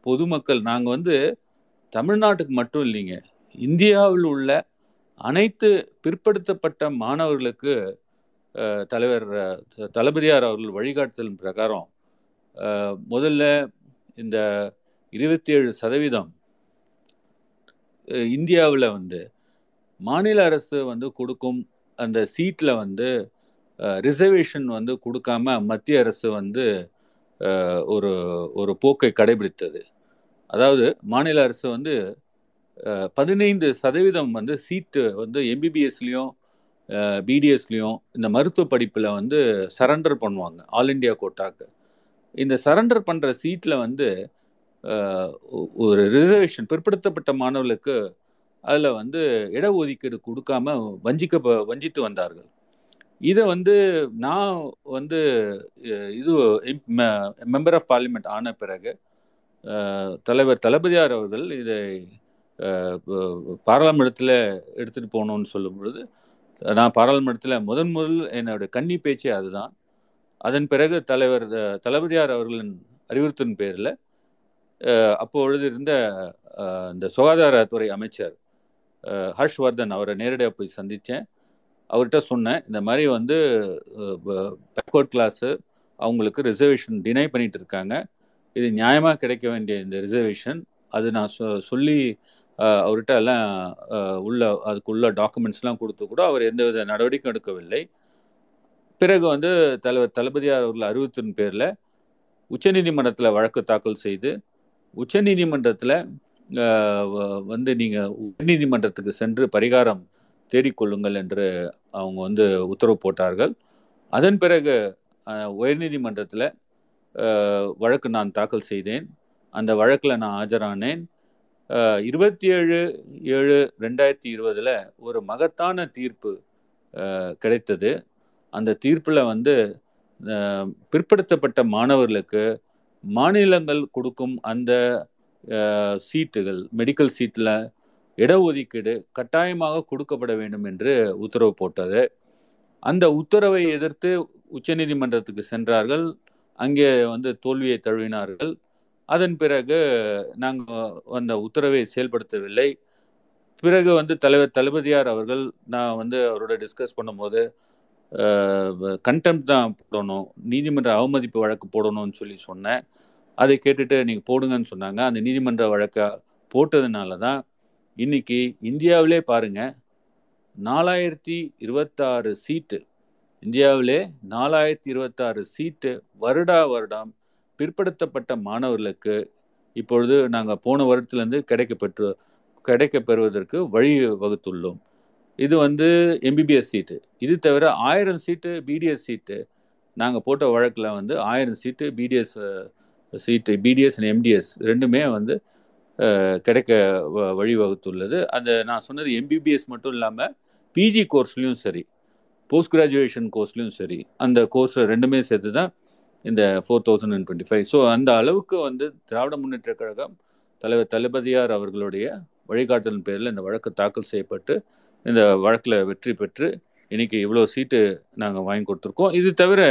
Speaker 1: பொதுமக்கள் நாங்கள் வந்து தமிழ்நாட்டுக்கு மட்டும் இல்லைங்க. இந்தியாவில் உள்ள அனைத்து பிற்படுத்தப்பட்ட மாணவர்களுக்கு தலைவர் தளபதியார் அவர்கள் வழிகாட்டுதல் பிரகாரம் முதல்ல இந்த இருபத்தி ஏழு சதவீதம் இந்தியாவில் வந்து மாநில அரசு வந்து கொடுக்கும் அந்த சீட்டில் வந்து ரிசர்வேஷன் வந்து கொடுக்காம மத்திய அரசு வந்து ஒரு ஒரு போக்கை கடைபிடித்தது. அதாவது மாநில அரசு வந்து பதினைந்து சதவீதம் வந்து சீட்டு வந்து எம்பிபிஎஸ்லேயும் பிடிஎஸ்லேயும் இந்த மருத்துவ படிப்பில் வந்து சரண்டர் பண்ணுவாங்க ஆல் இண்டியா கோட்டாக்கு இந்த சரண்டர் பண்ணுற சீட்டில் வந்து ஒரு ரிசர்வேஷன் பிற்படுத்தப்பட்ட மாணவர்களுக்கு அதில் வந்து இடஒதுக்கீடு கொடுக்காம வஞ்சிக்க வஞ்சித்து வந்தார்கள். இதை வந்து நான் வந்து இது மெம்பர் ஆஃப் பார்லிமெண்ட் ஆன பிறகு தலைவர் தளபதியார் அவர்கள் இதை பாராளுமன்றத்தில் எடுத்துகிட்டு போகணும்னு சொல்லும் பொழுது நான் பாராளுமன்றத்தில் முதன் முதல் என்னுடைய கன்னி பேச்சே அதுதான். அதன் பிறகு தலைவர் தளபதியார் அவர்களின் அறிவுறுத்தின் பேரில் அப்பொழுது இருந்த இந்த சுகாதாரத்துறை அமைச்சர் ஹர்ஷ்வர்தன் அவரை நேரடியாக போய் சந்தித்தேன் அவர்கிட்ட சொன்னேன் இந்த மாதிரி வந்து பேக்வர்ட் கிளாஸு அவங்களுக்கு ரிசர்வேஷன் டினை பண்ணிட்டு இருக்காங்க. இது நியாயமாக கிடைக்க வேண்டிய இந்த ரிசர்வேஷன் அது நான் சொ சொல்லி அவர்கிட்ட எல்லாம் உள்ள அதுக்குள்ள டாக்குமெண்ட்ஸ்லாம் கொடுத்து கூட அவர் எந்தவித நடவடிக்கையும் எடுக்கவில்லை. பிறகு வந்து தலைவர் தளபதியார் அவர்கள் அறிவித்தின் பேரில் உச்சநீதிமன்றத்தில் வழக்கு தாக்கல் செய்து உச்சநீதிமன்றத்தில் வந்து நீங்கள் உயர்நீதிமன்றத்துக்கு சென்று பரிகாரம் தேடிக்கொள்ளுங்கள் என்று அவங்க வந்து உத்தரவு போட்டார்கள். அதன் பிறகு உயர்நீதிமன்றத்தில் வழக்கு நான் தாக்கல் செய்தேன். அந்த வழக்கில் நான் ஆஜரானேன். இருபத்தி ஏழு ஏழு ரெண்டாயிரத்தி இருபதில் ஒரு மகத்தான தீர்ப்பு கிடைத்தது. அந்த தீர்ப்பில் வந்து பிற்படுத்தப்பட்ட மாணவர்களுக்கு மாநிலங்கள் கொடுக்கும் அந்த சீட்டுகள் மெடிக்கல் சீட்டில் இடஒதுக்கீடு கட்டாயமாக கொடுக்கப்பட வேண்டும் என்று உத்தரவு போட்டது. அந்த உத்தரவை எதிர்த்து உச்சநீதிமன்றத்துக்கு சென்றார்கள். அங்கே வந்து தோல்வியை தழுவினார்கள். அதன் பிறகு நாங்கள் அந்த உத்தரவை செயல்படுத்தவில்லை. பிறகு வந்து தலைவர் தளபதியார் அவர்கள் நான் வந்து அவரோட டிஸ்கஸ் பண்ணும்போது கண்டெம்ட் தான் போடணும் நீதிமன்ற அவமதிப்பு வழக்கு போடணும்னு சொல்லி சொன்னேன். அதை கேட்டுட்டு நீங்கள் போடுங்கன்னு சொன்னாங்க. அந்த நீதிமன்ற வழக்கை போட்டதுனால தான் இன்னைக்கு இந்தியாவிலே பாருங்கள் நாலாயிரத்தி இருபத்தாறு சீட்டு. இந்தியாவிலே நாலாயிரத்தி இருபத்தாறு சீட்டு வருடா வருடம் பிற்படுத்தப்பட்ட மாணவர்களுக்கு இப்பொழுது நாங்கள் போன வருடத்துலேருந்து கிடைக்க பெற்று கிடைக்க பெறுவதற்கு வழி வகுத்துள்ளோம். இது வந்து எம்பிபிஎஸ் சீட்டு. இது தவிர ஆயிரம் சீட்டு பிடிஎஸ் சீட்டு. நாங்கள் போட்ட வழக்கில் வந்து ஆயிரம் seat BDS seat BDS and MDS ரெண்டுமே வந்து கிடைக்க வ- வழிவகுத்துள்ளது. அந்த நான் சொன்னது எம்பிபிஎஸ் மட்டும் இல்லாமல் பிஜி கோர்ஸ்லேயும் சரி போஸ்ட் கிராஜுவேஷன் கோர்ஸ்லேயும் சரி அந்த கோர்ஸ் ரெண்டுமே சேர்த்து தான் இந்த four thousand and twenty five so அந்த அளவுக்கு வந்து திராவிட முன்னேற்ற கழகம் தலைவர் தளபதியார் அவர்களுடைய வழிகாட்டலின் பேரில் இந்த வழக்கு தாக்கல் செய்யப்பட்டு இந்த வழக்கில் வெற்றி பெற்று இன்றைக்கி இவ்வளோ சீட்டு நாங்கள் வாங்கி கொடுத்துருக்கோம். இது தவிர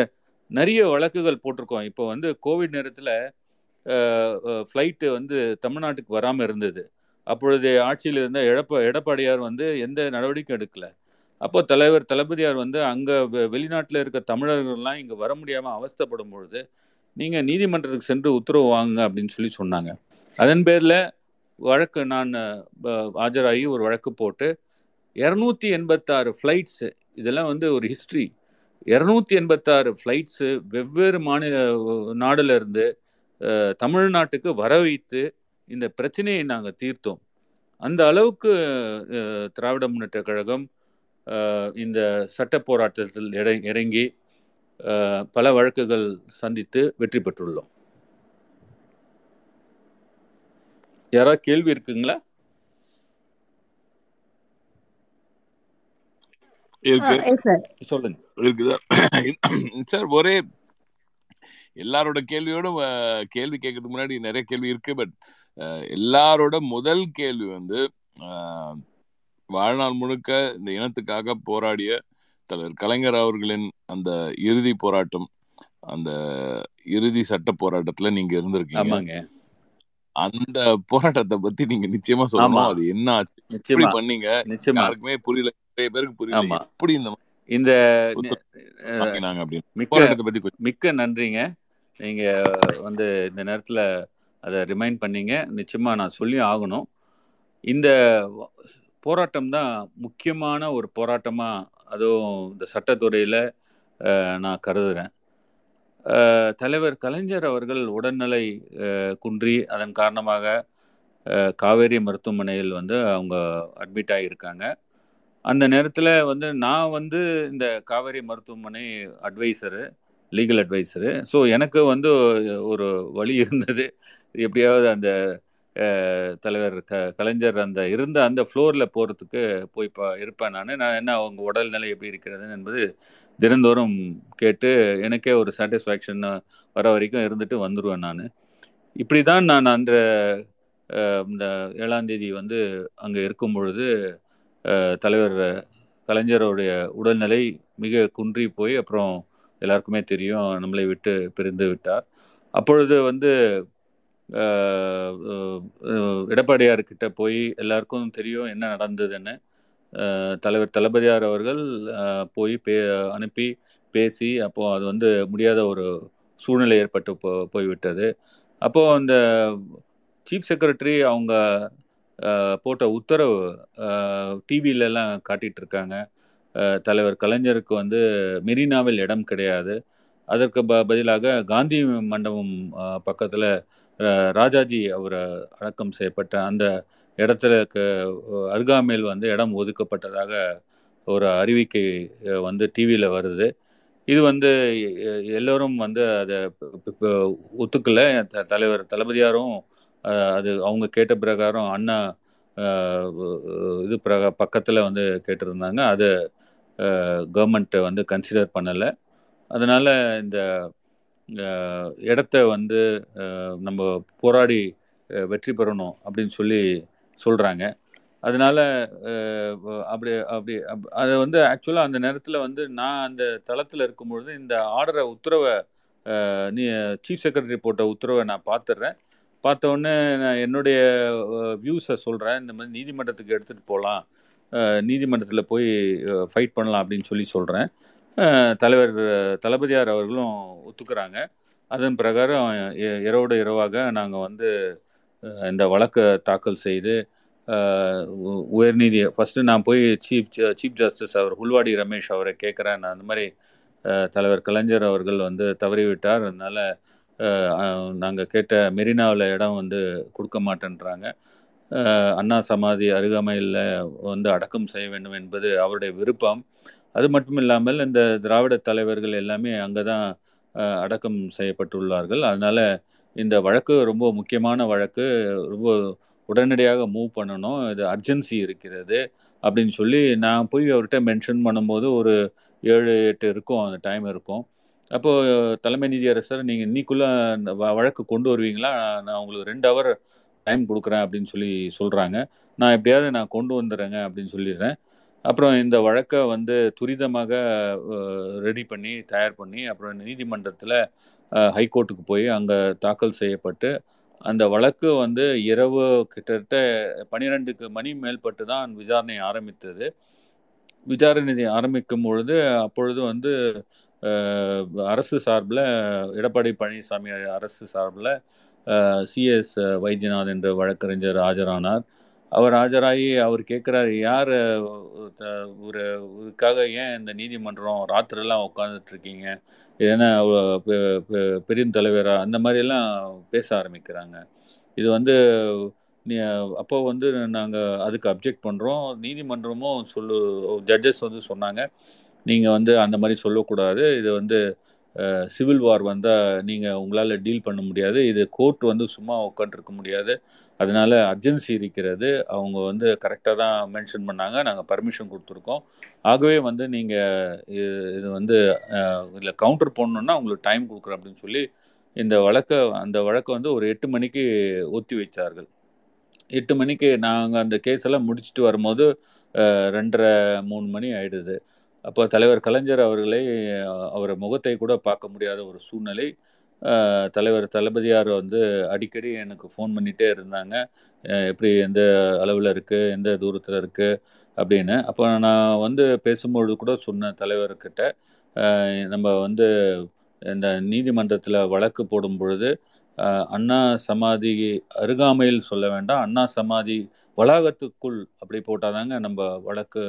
Speaker 1: நிறைய வழக்குகள் போட்டிருக்கோம். இப்போ வந்து கோவிட் நேரத்தில் ஃப்ளைட்டு வந்து தமிழ்நாட்டுக்கு வராமல் இருந்தது. அப்பொழுது ஆட்சியில் இருந்த எடப்ப எடப்பாடியார் வந்து எந்த நடவடிக்கையும் எடுக்கல. அப்போ தலைவர் தளபதியார் வந்து அங்கே வெளிநாட்டில் இருக்க தமிழர்கள்லாம் இங்கே வர முடியாமல் அவஸ்தப்படும் பொழுது நீங்கள் நீதிமன்றத்துக்கு சென்று உத்தரவு வாங்குங்க அப்படின்னு சொல்லி சொன்னாங்க. அதன் பேரில் வழக்கு நான் ஆஜராகி ஒரு வழக்கு போட்டு இரநூத்தி எண்பத்தாறு ஃப்ளைட்ஸு இதெல்லாம் வந்து ஒரு ஹிஸ்ட்ரி இரநூத்தி எண்பத்தாறு ஃப்ளைட்ஸு வெவ்வேறு மாநில நாடுலேருந்து தமிழ்நாட்டுக்கு வர வைத்து இந்த பிரச்சனையை நாங்கள் தீர்த்தோம். அந்த அளவுக்கு திராவிட முன்னேற்ற கழகம் இந்த சட்ட போராட்டத்தில் இறங்கி பல வழக்குகள் சந்தித்து வெற்றி பெற்றுள்ளோம். யாராவது கேள்வி இருக்குங்களா?
Speaker 2: இருக்கு.
Speaker 1: சொல்லுங்க.
Speaker 2: இருக்குது? சார் ஒரே எல்லாரோட கேள்வியோடும் கேள்வி கேட்கறதுக்கு முன்னாடி நிறைய கேள்வி இருக்கு பட் எல்லாரோட முதல் கேள்வி வந்து வாழ்நாள் முழுக்க இந்த இனத்துக்காக போராடிய தலைவர் கலைஞர் அவர்களின் அந்த இறுதி போராட்டம் அந்த இறுதி சட்ட போராட்டத்துல நீங்க இருந்திருக்கீங்க.
Speaker 1: ஆமாங்க.
Speaker 2: அந்த போராட்டத்தை பத்தி நீங்க நிச்சயமா சொல்லணும். அது என்ன ஆச்சு? பண்ணீங்க.
Speaker 1: நிச்சயமா.
Speaker 2: யாருக்குமே புரியல. நிறைய பேருக்கு புரியல
Speaker 1: ஆமா.
Speaker 2: எப்படி இந்த
Speaker 1: இந்த மிக்க மிக்க நன்றிங்க. நீங்க வந்து இந்த நேரத்தில் அதை ரிமைண்ட் பண்ணீங்க. நிச்சயமா நான் சொல்லி ஆகணும். இந்த போராட்டம் தான் முக்கியமான ஒரு போராட்டமா அதுவும் இந்த சட்டத்துறையில் நான் கருதுறேன். அஹ், தலைவர் கலைஞர் அவர்கள் உடல்நிலை குன்றி அதன் காரணமாக காவேரி மருத்துவமனையில் வந்து அவங்க அட்மிட் ஆகியிருக்காங்க. அந்த நேரத்தில் வந்து நான் வந்து இந்த காவேரி மருத்துவமனை அட்வைசரு லீகல் அட்வைசரு. ஸோ எனக்கு வந்து ஒரு வழி இருந்தது. எப்படியாவது அந்த தலைவர் க கலைஞர் அந்த இருந்த அந்த ஃப்ளோரில் போகிறதுக்கு போய் பா இருப்பேன் நான். நான் என்ன அவங்க உடல்நிலை எப்படி இருக்கிறது என்பது தினந்தோறும் கேட்டு எனக்கே ஒரு சாட்டிஸ்ஃபேக்ஷன் வர வரைக்கும் இருந்துட்டு வந்துடுவேன் நான். இப்படி தான் நான் அந்த இந்த ஏழாந்தேதி வந்து அங்கே இருக்கும் பொழுது தலைவர் கலைஞருடைய உடல்நிலை மிக குன்றி போய் அப்புறம் எல்லாருக்குமே தெரியும் நம்மளை விட்டு பிரிந்து விட்டார். அப்பொழுது வந்து எடப்பாடியார்கிட்ட போய் எல்லாருக்கும் தெரியும் என்ன நடந்ததுன்னு தலைவர் தளபதியார் அவர்கள் போய் பே அனுப்பி பேசி அப்போது அது வந்து முடியாத ஒரு சூழ்நிலை ஏற்பட்டு போ போய்விட்டது. அப்போது அந்த சீஃப் செக்ரட்டரி அவங்க போட்ட உத்தரவு டிவியிலலாம் காட்டிகிட்டு இருக்காங்க. தலைவர் கலைஞருக்கு வந்து மெரினாவில் இடம் கிடையாது. அதற்கு ப பதிலாக காந்தி மண்டபம் பக்கத்தில் ராஜாஜி அவர் அடக்கம் செய்யப்பட்ட அந்த இடத்துல அருகாமையில் வந்து இடம் ஒதுக்கப்பட்டதாக ஒரு அறிவிக்கை வந்து டிவியில் வருது. இது வந்து எல்லோரும் வந்து அதை ஒத்துக்கலை. த- தலைவர் தளபதியாரும் அது அவங்க கேட்ட பிரகாரம் அண்ணா இது பிரகா பக்கத்தில் வந்து கேட்டிருந்தாங்க. அது கவர்மெண்ட்டை வந்து கன்சிடர் பண்ணலை. அதனால் இந்த இடத்த வந்து நம்ம போராடி வெற்றி பெறணும் அப்படின்னு சொல்லி சொல்கிறாங்க அதனால் அப்படி அப்படி அதை வந்து ஆக்சுவலாக அந்த நேரத்தில் வந்து நான் அந்த தளத்தில் இருக்கும்பொழுது இந்த ஆர்டரை உத்தரவை நீ சீஃப் செக்ரட்டரி போட்ட உத்தரவை நான் பார்த்துட்றேன் பார்த்த உடனே நான் என்னுடைய வியூஸை சொல்கிறேன் இந்த மாதிரி நீதிமன்றத்துக்கு எடுத்துகிட்டு போகலாம் நீதிமன்றத்தில் போய் ஃபைட் பண்ணலாம் அப்படின்னு சொல்லி சொல்கிறேன் தலைவர் தளபதியார் அவர்களும் ஒத்துக்கிறாங்க. அதன் பிரகாரம் இரவோடு இரவாக நாங்கள் வந்து இந்த வழக்கை தாக்கல் செய்து உயர்நீதி ஃபஸ்ட்டு நான் போய் சீஃப் சீஃப் ஜஸ்டிஸ் அவர் உள்வாடி ரமேஷ் அவரை கேட்குறேன். நான் அந்த மாதிரி தலைவர் கலைஞர் அவர்கள் வந்து தவறிவிட்டார். அதனால் நாங்கள் கேட்ட மெரினாவில் இடம் வந்து கொடுக்க மாட்டேன்றாங்க. அண்ணா சமாதி அருகாமையில் வந்து அடக்கம் செய்ய வேண்டும் என்பது அவருடைய விருப்பம். அது மட்டும் இல்லாமல் இந்த திராவிட தலைவர்கள் எல்லாமே அங்கே தான் அடக்கம் செய்யப்பட்டுள்ளார்கள். அதனால் இந்த வழக்கு ரொம்ப முக்கியமான வழக்கு. ரொம்ப உடனடியாக மூவ் பண்ணணும். இது அர்ஜென்சி இருக்கிறது அப்படின்னு சொல்லி நான் போய் அவர்கிட்ட மென்ஷன் பண்ணும்போது ஒரு ஏழு எட்டு இருக்கும். அந்த டைம் இருக்கும். அப்போது தலைமை நீதியரசர் நீங்கள் இன்னைக்குள்ளே வ- வழக்கு கொண்டு வருவீங்களா? நான் உங்களுக்கு ரெண்டு ஹவர் டைம் கொடுக்குறேன் அப்படின்னு சொல்லி சொல்கிறாங்க நான் எப்படியாவது நான் கொண்டு வந்துடுறேங்க அப்படின்னு சொல்லிடுறேன். அப்புறம் இந்த வழக்கை வந்து துரிதமாக ரெடி பண்ணி தயார் பண்ணி அப்புறம் நீதிமன்றத்தில் ஹைகோர்ட்டுக்கு போய் அங்கே தாக்கல் செய்யப்பட்டு அந்த வழக்கு வந்து இரவு கிட்டத்தட்ட பன்னிரெண்டுக்கு மணி மேல்பட்டு தான் விசாரணை ஆரம்பித்தது. விசாரணை ஆரம்பிக்கும் பொழுது அப்பொழுது வந்து அரசு சார்பில் எடப்பாடி பழனிசாமி அரசு சார்பில் சிஎஸ் வைத்தியநாத் என்ற வழக்கறிஞர் ஆஜரானார். அவர் ஆஜராகி அவர் கேட்குறாரு யார் ஒரு இதுக்காக ஏன் இந்த நீதிமன்றம் ராத்திரிலாம் உட்காந்துட்ருக்கீங்க ஏன்னா பெரிய தலைவராக அந்த மாதிரியெல்லாம் பேச ஆரம்பிக்கிறாங்க. இது வந்து நீ அப்போ வந்து நாங்கள் அதுக்கு அப்ஜெக்ட் பண்ணுறோம் நீதிமன்றமும் சொல்லு ஜட்ஜஸ் வந்து சொன்னாங்க. நீங்கள் வந்து அந்த மாதிரி சொல்லக்கூடாது. இது வந்து சிவில் வார் வந்தால் நீங்கள் உங்களால் டீல் பண்ண முடியாது. இது கோர்ட் வந்து சும்மா உட்காந்துருக்க முடியாது. அதனால் அர்ஜென்சி இருக்கிறது. அவங்க வந்து கரெக்டாக தான் மென்ஷன் பண்ணாங்க. நாங்கள் பர்மிஷன் கொடுத்துருக்கோம். ஆகவே வந்து நீங்கள் இது வந்து இதில் கவுண்டர் போடணுன்னா உங்களுக்கு டைம் கொடுக்குறோம் அப்படின்னு சொல்லி இந்த வழக்கை அந்த வழக்கை வந்து ஒரு எட்டு மணிக்கு ஒத்தி வைத்தார்கள் எட்டு மணிக்கு நாங்கள் அந்த கேஸ் எல்லாம் முடிச்சுட்டு வரும்போது ரெண்டரை மூணு மணி ஆயிடுது. அப்போ தலைவர் கலைஞர் அவர்களை அவர் முகத்தை கூட பார்க்க முடியாத ஒரு சூழ்நிலை. தலைவர் தளபதியார் வந்து அடிக்கடி எனக்கு ஃபோன் பண்ணிகிட்டே இருந்தாங்க. எப்படி எந்த அளவில் இருக்குது எந்த தூரத்தில் இருக்குது அப்படின்னு. அப்போ நான் வந்து பேசும்பொழுது கூட சொன்னேன் தலைவர்கிட்ட நம்ம வந்து இந்த நீதிமன்றத்தில் வழக்கு போடும் பொழுது அண்ணா சமாதி அருகாமையில் சொல்ல வேண்டாம். அண்ணா சமாதி வளாகத்துக்குள் அப்படி போட்டாதாங்க நம்ம வழக்கு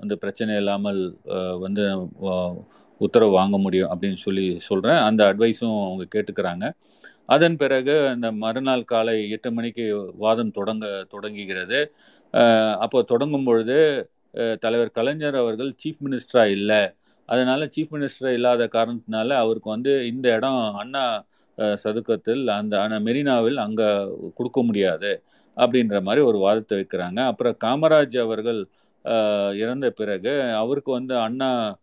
Speaker 1: வந்து பிரச்சனை இல்லாமல் வந்து உத்தரவு வாங்க முடியும் அப்படின்னு சொல்லி சொல்கிறேன் அந்த அட்வைஸும் அவங்க கேட்டுக்கிறாங்க. அதன் பிறகு அந்த மறுநாள் காலை எட்டு மணிக்கு வாதம் தொடங்க தொடங்குகிறது. அப்போ தொடங்கும் பொழுது தலைவர் கலைஞர் அவர்கள் சீஃப் மினிஸ்டராக இல்லை. அதனால் சீஃப் மினிஸ்டர் இல்லாத காரணத்தினால அவருக்கு வந்து இந்த இடம் அண்ணா சதுக்கத்தில் அந்த அண்ணா மெரினாவில் அங்கே கொடுக்க முடியாது அப்படின்ற மாதிரி ஒரு வாதத்தை வைக்கிறாங்க. அப்புறம் காமராஜ் அவர்கள் இறந்த பிறகு அவருக்கு வந்து அண்ணா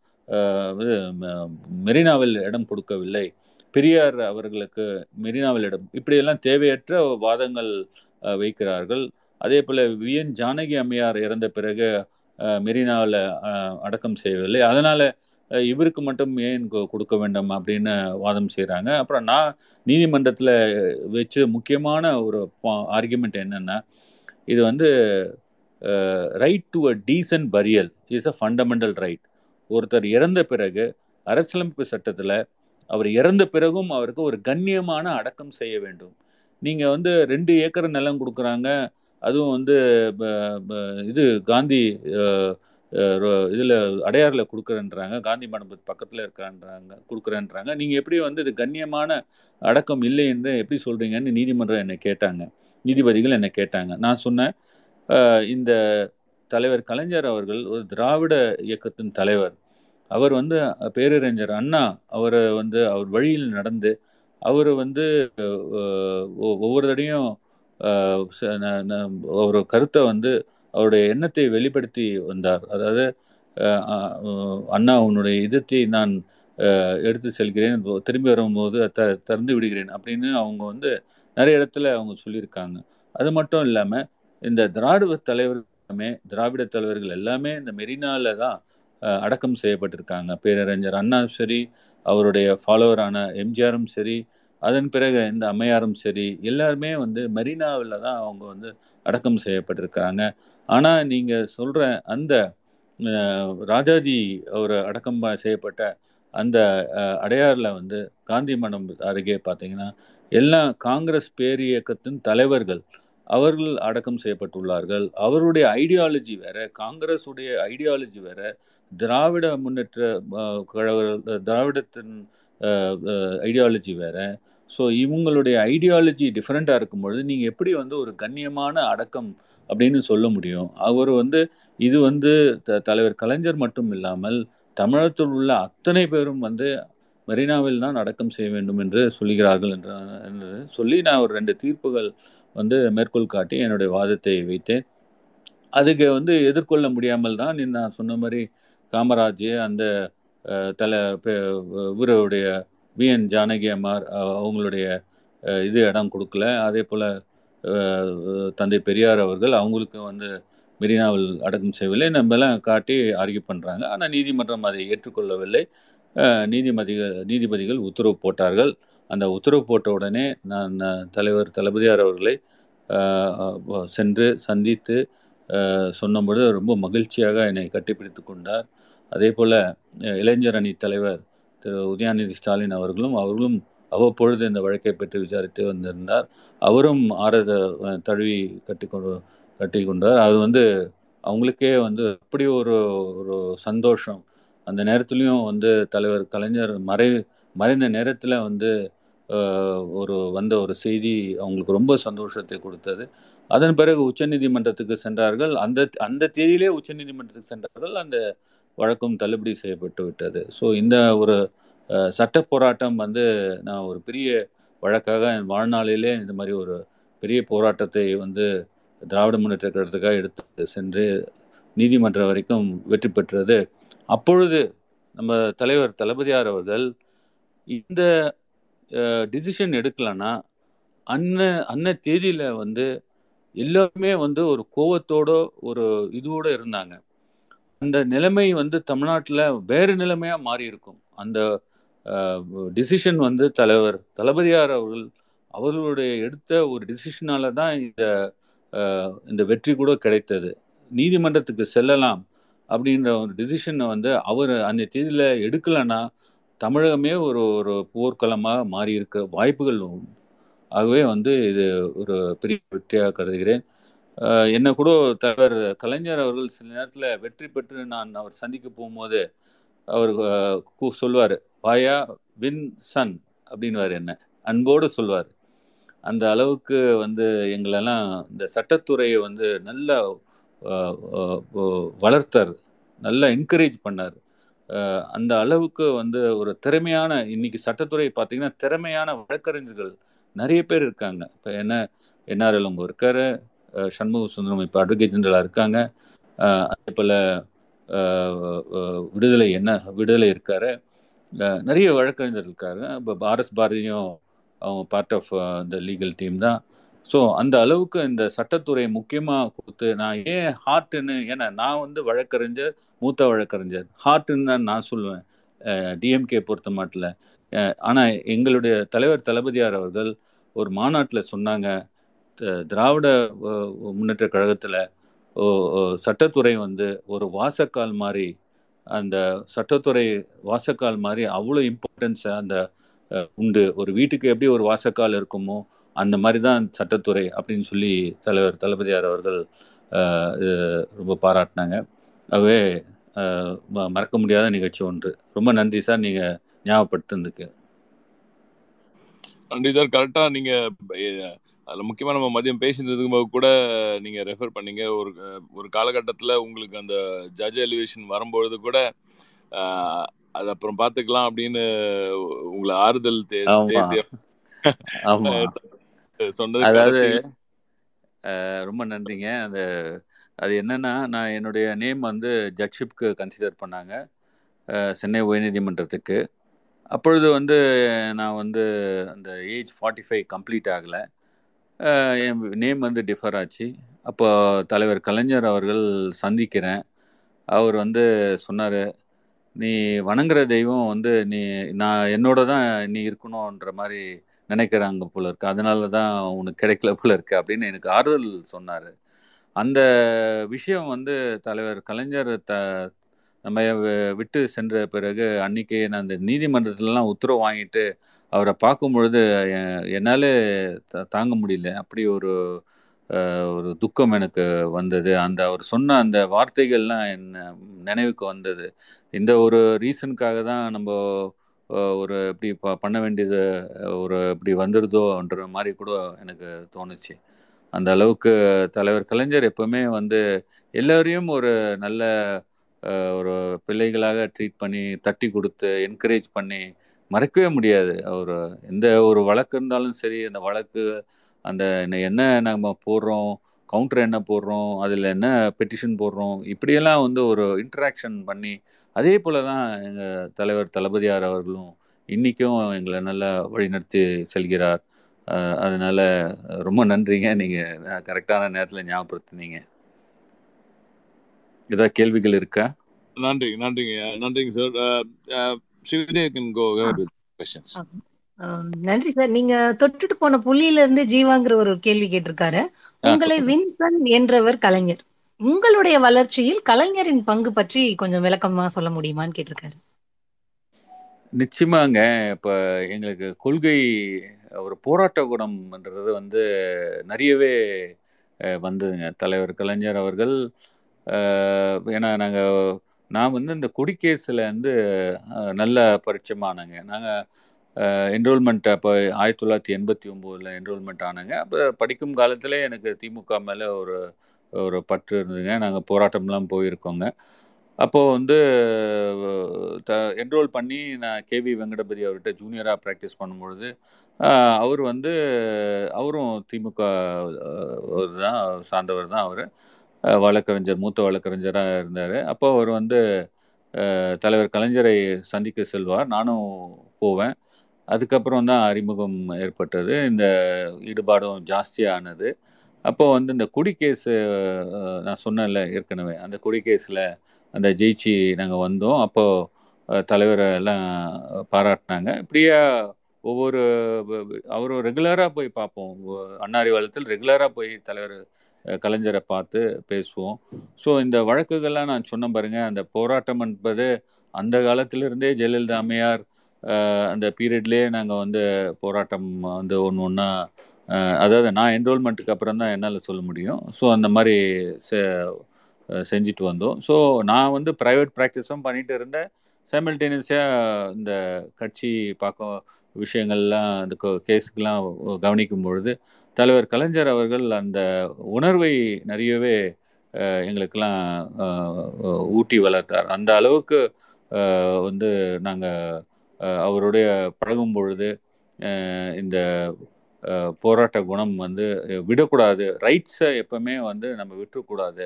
Speaker 1: இது ம- மெரினாவில் இடம் கொடுக்கவில்லை. பெரியார் அவர்களுக்கு மெரினாவில் இடம் இப்படியெல்லாம் தேவையற்ற வாதங்கள் வைக்கிறார்கள். அதே போல் விஎன் ஜானகி அம்மையார் இறந்த பிறகு மெரினாவில் அடக்கம் செய்யவில்லை. அதனால் இவருக்கு மட்டும் ஏன் கொ- கொடுக்க வேண்டும் அப்படின்னு வாதம் செய்கிறாங்க அப்புறம் நான் நீதிமன்றத்தில் வச்சு முக்கியமான ஒரு ஆர்குமெண்ட் என்னென்னா இது வந்து right to a decent burial is a fundamental right ஒருத்தர் இறந்த பிறகு அரசியலமைப்பு சட்டத்தில் அவர் இறந்த பிறகும் அவருக்கு ஒரு கண்ணியமான அடக்கம் செய்ய வேண்டும். நீங்கள் வந்து ரெண்டு ஏக்கர் நிலம் கொடுக்குறாங்க அதுவும் வந்து இது காந்தி இதில் அடையாறில் கொடுக்குறேன்றாங்க காந்தி மண்டபத்து பக்கத்தில் இருக்கான்றாங்க கொடுக்குறேன்றாங்க. நீங்கள் எப்படி வந்து இது கண்ணியமான அடக்கம் இல்லை என்று எப்படி சொல்கிறீங்கன்னு நீதிமன்றம் என்னை கேட்டாங்க. நீதிபதிகள் என்னை கேட்டாங்க. நான் சொன்னேன் இந்த தலைவர் கலைஞர் அவர்கள் ஒரு திராவிட இயக்கத்தின் தலைவர். அவர் வந்து பேரறிஞர் அண்ணா அவரை வந்து அவர் வழியில் நடந்து அவர் வந்து ஒ- ஒவ்வொரு தடையும் ச- ஒரு கருத்தை வந்து அவருடைய எண்ணத்தை வெளிப்படுத்தி வந்தார். அதாவது அண்ணா உன்னுடைய இதத்தை நான் எடுத்து செல்கிறேன் திரும்பி வரும்போது த திறந்து விடுகிறேன் அப்படின்னு அவங்க வந்து நிறைய இடத்துல அவங்க சொல்லியிருக்காங்க. அது மட்டும் இல்லாமல் இந்த திராவிட தலைவர்களுமே திராவிட தலைவர்கள் எல்லாமே இந்த மெரினால தான் அடக்கம் செய்யப்பட்டிருக்காங்க. பேரறிஞர் அண்ணா சரி அவருடைய ஃபாலோவரான எம்ஜிஆரும் சரி அதன் பிறகு இந்த அம்மையாரும் சரி எல்லாருமே வந்து மெரினாவில் தான் அவங்க வந்து அடக்கம் செய்யப்பட்டிருக்கிறாங்க. ஆனால் நீங்கள் சொல்கிற அந்த ராஜாஜி அவர் அடக்கம் செய்யப்பட்ட அந்த அடையாறில் வந்து காந்தி மண்டபம் அருகே பார்த்தீங்கன்னா எல்லா காங்கிரஸ் பேரியக்கத்தின் தலைவர்கள் அவர்கள் அடக்கம் செய்யப்பட்டுள்ளார்கள். அவருடைய ஐடியாலஜி வேற காங்கிரஸுடைய ஐடியாலஜி வேற திராவிட முன்னேற்ற கழக திராவிடத்தின் ஐடியாலஜி வேற. ஸோ இவங்களுடைய ஐடியாலஜி டிஃப்ரெண்ட்டாக இருக்கும் பொழுது நீங்கள் எப்படி வந்து ஒரு கண்ணியமான அடக்கம் அப்படின்னு சொல்ல முடியும்? அவர் வந்து இது வந்து த- தலைவர் கலைஞர் மட்டும் இல்லாமல் தமிழகத்தில் உள்ள அத்தனை பேரும் வந்து மெரினாவில் தான் அடக்கம் செய்ய வேண்டும் என்று சொல்லுகிறார்கள் என்று சொல்லி நான் ஒரு ரெண்டு தீர்ப்புகள் வந்து மேற்கோள் காட்டி என்னுடைய வாதத்தை வைத்தேன். அதுக்கு வந்து எதிர்கொள்ள முடியாமல் தான் நீ- நான் சொன்ன மாதிரி காமராஜ் அந்த தலை பெ- இவருடைய விஎன் ஜானகி அம்மார் அவங்களுடைய இது இடம் கொடுக்கல. அதே போல் தந்தை பெரியார் அவர்கள் அவங்களுக்கு வந்து மெரினாவில் அடக்கம் செய்யவில்லை. நம்மெல்லாம் காட்டி ஆர்கியூ பண்ணுறாங்க ஆனால் நீதிமன்றம் அதை ஏற்றுக்கொள்ளவில்லை. நீதிமதிகள் நீதிபதிகள் உத்தரவு போட்டார்கள். அந்த உத்தரவு போட்ட உடனே நான் தலைவர் தளபதியார் அவர்களை சென்று சந்தித்து அஹ், சொன்னபொழுது ரொம்ப மகிழ்ச்சியாக என்னை கட்டிப்பிடித்து கொண்டார். அதே போல் இளைஞர் அணி தலைவர் திரு உதயாநிதி ஸ்டாலின் அவர்களும் அவர்களும் அவ்வப்பொழுது இந்த வழக்கை பற்றி விசாரித்து வந்திருந்தார். அவரும் ஆரத தழுவி கட்டி கொண்டு கட்டி கொண்டார். அது வந்து அவங்களுக்கே வந்து அப்படி ஒரு ஒரு சந்தோஷம். அந்த நேரத்துலையும் வந்து தலைவர் கலைஞர் மறை மறைந்த நேரத்தில் வந்து ஒரு வந்த ஒரு செய்தி அவங்களுக்கு ரொம்ப சந்தோஷத்தை கொடுத்தது. அதன் பிறகு உச்சநீதிமன்றத்துக்கு சென்றார்கள். அந்த அந்த தேதியிலே உச்சநீதிமன்றத்துக்கு சென்றார்கள். அந்த வழக்கம் தள்ளுபடி செய்யப்பட்டு விட்டது. ஸோ இந்த ஒரு சட்ட போராட்டம் வந்து நான் ஒரு பெரிய வழக்காக என் வாழ்நாளிலே இந்த மாதிரி ஒரு பெரிய போராட்டத்தை வந்து திராவிட முன்னேற்ற கழகத்துக்காக எடுத்து சென்று நீதிமன்றம் வரைக்கும் வெற்றி பெற்றது. அப்பொழுது நம்ம தலைவர் தளபதியார் அவர்கள் இந்த டிசிஷன் எடுக்கலன்னா அன்ன அன்ன தேதியில் வந்து எல்லாருமே வந்து ஒரு கோவத்தோட ஒரு இதோட இருந்தாங்க. அந்த நிலைமை வந்து தமிழ்நாட்டில் வேறு நிலைமையாக மாறி இருக்கும் அந்த டிசிஷன் வந்து தலைவர் தளபதியார் அவர்கள் அவர்களுடைய எடுத்த ஒரு டிசிஷனால தான் இந்த இந்த வெற்றி கூட கிடைத்தது. நீதிமன்றத்துக்கு செல்லலாம் அப்படின்ற ஒரு டிசிஷனை வந்து அவர் அந்த தேதியில் எடுக்கலைன்னா தமிழகமே ஒரு ஒரு போர்க்களமாக மாறி இருக்க வாய்ப்புகள் ஆகவே வந்து இது ஒரு பெரிய வெற்றியாக கருதுகிறேன். என்னை என்ன கூட தலைவர் கலைஞர் அவர்கள் சில நேரத்தில் வெற்றி பெற்று நான் அவர் சந்திக்க போகும்போது அவர் சொல்வார் வாயா வின் சன் அப்படின்வார் என்ன. அன்போடு சொல்வார் அந்த அளவுக்கு வந்து எங்களெல்லாம் இந்த சட்டத்துறையை வந்து நல்லா வளர்த்தார். நல்லா என்கரேஜ் பண்ணார். அந்த அளவுக்கு வந்து ஒரு திறமையான இன்னைக்கு சட்டத்துறை பார்த்தீங்கன்னா திறமையான வழக்கறிஞர்கள் நிறைய பேர் இருக்காங்க. இப்போ என்ன என்ஆர்எல் அவங்க இருக்கார் சண்முக சுந்தரம் இப்போ அட்வொகேட் ஜெனரலாக இருக்காங்க. அதே போல் விடுதலை என்ன விடுதலை இருக்கார். நிறைய வழக்கறிஞர் இருக்காரு இப்போ ஆர்எஸ் பாரதியும் அவங்க பார்ட் ஆஃப் இந்த லீகல் டீம் தான். ஸோ அந்த அளவுக்கு இந்த சட்டத்துறை முக்கியமாக கொடுத்து நான் ஏன் ஹார்ட்டுன்னு ஏன்னா நான் வந்து வழக்கறிஞர் மூத்த வழக்கறிஞர். ஹார்ட்னு தான் நான் சொல்லுவேன். டிஎம்கே பொறுத்த மாட்டில். ஆனால் எங்களுடைய தலைவர் தளபதியார் அவர்கள் ஒரு மாநாட்டில் சொன்னாங்க. த- திராவிட முன்னேற்ற கழகத்தில் சட்டத்துறை வந்து ஒரு வாசக்கால் மாதிரி அந்த சட்டத்துறை வாசக்கால் மாதிரி அவ்வளோ இம்பார்ட்டன்ஸ் அந்த உண்டு. ஒரு வீட்டுக்கு எப்படி ஒரு வாசக்கால் இருக்குமோ அந்த மாதிரி தான் சட்டத்துறை அப்படின்னு சொல்லி தலைவர் தளபதியார் அவர்கள் ரொம்ப பாராட்டினாங்க. ம- மறக்க முடியாத நிகழ்ச்சி ஒன்று. ரொம்ப நன்றி சார் நீங்கள் ஞாபகப்படுத்துனதுக்கு.
Speaker 2: நன்றி சார். கரெக்டா நீங்க அதுல முக்கியமா நம்ம மதியம் பேசிட்டு இருக்கும்போது கூட நீங்க ரெஃபர் பண்ணீங்க. ஒரு ஒரு காலகட்டத்துல உங்களுக்கு அந்த ஜட்ஜ் எலிவேஷன் வரும்பொழுது கூட அது அப்புறம் பாத்துக்கலாம் அப்படின்னு உங்களை ஆறுதல் சொன்னது
Speaker 1: அதாவது ரொம்ப நன்றிங்க. அந்த அது என்னன்னா நான் என்னுடைய நேம் வந்து ஜட்ஷிப்க்கு கன்சிடர் பண்ணாங்க. சென்னை உயர்நீதிமன்றத்துக்கு. அப்பொழுது வந்து நான் வந்து அந்த ஏஜ் ஃபார்ட்டி ஃபைவ் கம்ப்ளீட் ஆகலை என் நேம் வந்து டிஃபர் ஆச்சு. அப்போ தலைவர் கலைஞர் அவர்கள் சந்திக்கிறேன். அவர் வந்து சொன்னார் நீ வணங்குற தெய்வம் வந்து நீ நான் என்னோட தான் நீ இருக்கணுன்ற மாதிரி நினைக்கிறாங்க போல இருக்கு. அதனால தான் உனக்கு கிடைக்கல போல இருக்கு. அப்படின்னு எனக்கு ஆறுதல் சொன்னார். அந்த விஷயம் வந்து தலைவர் கலைஞர் த நம்ம விட்டு சென்ற பிறகு அன்னைக்கு நான் அந்த நீதிமன்றத்திலலாம் உத்தரவு வாங்கிட்டு அவரை பார்க்கும் பொழுது த- தாங்க முடியல. அப்படி ஒரு ஒரு துக்கம் எனக்கு வந்தது. அந்த அவர் சொன்ன அந்த வார்த்தைகள்லாம் என்ன நினைவுக்கு வந்தது. இந்த ஒரு ரீசனுக்காக தான் நம்ம ஒரு இப்படி ப பண்ண வேண்டியது ஒரு இப்படி வந்துடுதோன்ற மாதிரி கூட எனக்கு தோணுச்சு. அந்த அளவுக்கு தலைவர் கலைஞர் எப்பவுமே வந்து எல்லோரையும் ஒரு நல்ல ஒரு பிள்ளைகளாக ட்ரீட் பண்ணி தட்டி கொடுத்து என்கரேஜ் பண்ணி மறக்கவே முடியாது. அவர் எந்த ஒரு வழக்கு இருந்தாலும் சரி அந்த வழக்கு அந்த என்ன- என்ன நம்ம போடுறோம் கவுண்டர் என்ன போடுறோம் அதில் என்ன பெட்டிஷன் போடுறோம் இப்படியெல்லாம் வந்து ஒரு இன்ட்ராக்ஷன் பண்ணி அதே போல தான் எங்கள் தலைவர் தளபதியார் அவர்களும் இன்றைக்கும் எங்களை நல்லா வழிநடத்தி செல்கிறார். அதனால ரொம்ப நன்றிங்க. நீங்கள் கரெக்டான நேரத்தில் ஞாபகப்படுத்துனீங்க. ஏதாவது கேள்விகள் இருக்கா?
Speaker 2: நன்றி நன்றிங்க. நன்றிங்க sir Srivijay can go questions
Speaker 3: நன்றி சார் நீங்க தொட்டுட்டு போன புள்ளியில இருந்து ஜீவாங்கிற ஒரு கேள்வி கேட்டிருக்காரு. உங்களை வின்சன் என்றவர் கலைஞர். உங்களுடைய வளர்ச்சியில் கலைஞரின் பங்கு பற்றி கொஞ்சம் விளக்கமா சொல்ல முடியுமான்னு கேட்டிருக்காரு.
Speaker 1: நிச்சயமாங்க. இப்போ எங்களுக்கு கொள்கை ஒரு போராட்ட குணம்ன்றது வந்து நிறையவே வந்ததுங்க. தலைவர் கலைஞர் அவர்கள் ஏன்னா நாங்கள் நான் வந்து இந்த கொடி கேஸில் வந்து நல்ல பரிச்சயமானங்க. நாங்கள் என்ரோல்மெண்ட் அப்போ ஆயிரத்தி தொள்ளாயிரத்தி எண்பத்தி ஒம்போதில் என்ரோல்மெண்ட் ஆனாங்க. அப்போ படிக்கும் காலத்திலே எனக்கு திமுக மேலே ஒரு ஒரு பற்று இருந்ததுங்க. நாங்கள் போராட்டம்லாம் போயிருக்கோங்க. அப்போது வந்து த என்ரோல் பண்ணி நான் கேவி வெங்கடபதி அவர்கிட்ட ஜூனியராக ப்ராக்டிஸ் பண்ணும்பொழுது அவர் வந்து அவரும் திமுக ஒரு தான் சார்ந்தவர் தான் அவர். வழக்கறிஞர் மூத்த வழக்கறிஞராக இருந்தார். அப்போ அவர் வந்து தலைவர் கலைஞரை சந்திக்க செல்வார். நானும் போவேன். அதுக்கப்புறம் தான் அறிமுகம் ஏற்பட்டது. இந்த ஈடுபாடும் ஜாஸ்தியானது அப்போது வந்து இந்த குடி கேஸு நான் சொன்னேன்ல ஏற்கனவே. அந்த குடி கேஸில் அந்த ஜெயிச்சு நாங்கள் வந்தோம். அப்போது தலைவரை எல்லாம் பாராட்டினாங்க. இப்படியே ஒவ்வொரு அவரும் ரெகுலராக போய் பார்ப்போம். அன்னாரி வாலத்தில் ரெகுலராக போய் தலைவர் கலைஞரை பார்த்து பேசுவோம். ஸோ இந்த வழக்குகள்லாம் நான் சொன்ன பாருங்கள் அந்த போராட்டம் என்பது அந்த காலத்திலிருந்தே ஜெயலலிதா அம்மையார் அந்த பீரியட்லேயே நாங்கள் வந்து போராட்டம் வந்து ஒன்று ஒன்றா அதாவது நான் என்ரோல்மெண்ட்டுக்கு அப்புறம் தான் என்னால் சொல்ல முடியும். ஸோ அந்த மாதிரி செஞ்சுட்டு வந்தோம். ஸோ நான் வந்து ப்ரைவேட் ப்ராக்டிஸும் பண்ணிட்டு இருந்தேன். சைமில்டேனியஸாக இந்த கட்சி பார்க்க விஷயங்கள்லாம் அந்த கேஸுக்கெலாம் கவனிக்கும் பொழுது தலைவர் கலைஞர் அவர்கள் அந்த உணர்வை நிறையவே எங்களுக்கெல்லாம் ஊட்டி வளர்த்தார். அந்த அளவுக்கு வந்து நாங்கள் அவருடைய பழகும் பொழுது இந்த போராட்ட குணம் வந்து விடக்கூடாது. ரைட்ஸை எப்பவுமே வந்து நம்ம விட்டுறக்கூடாது.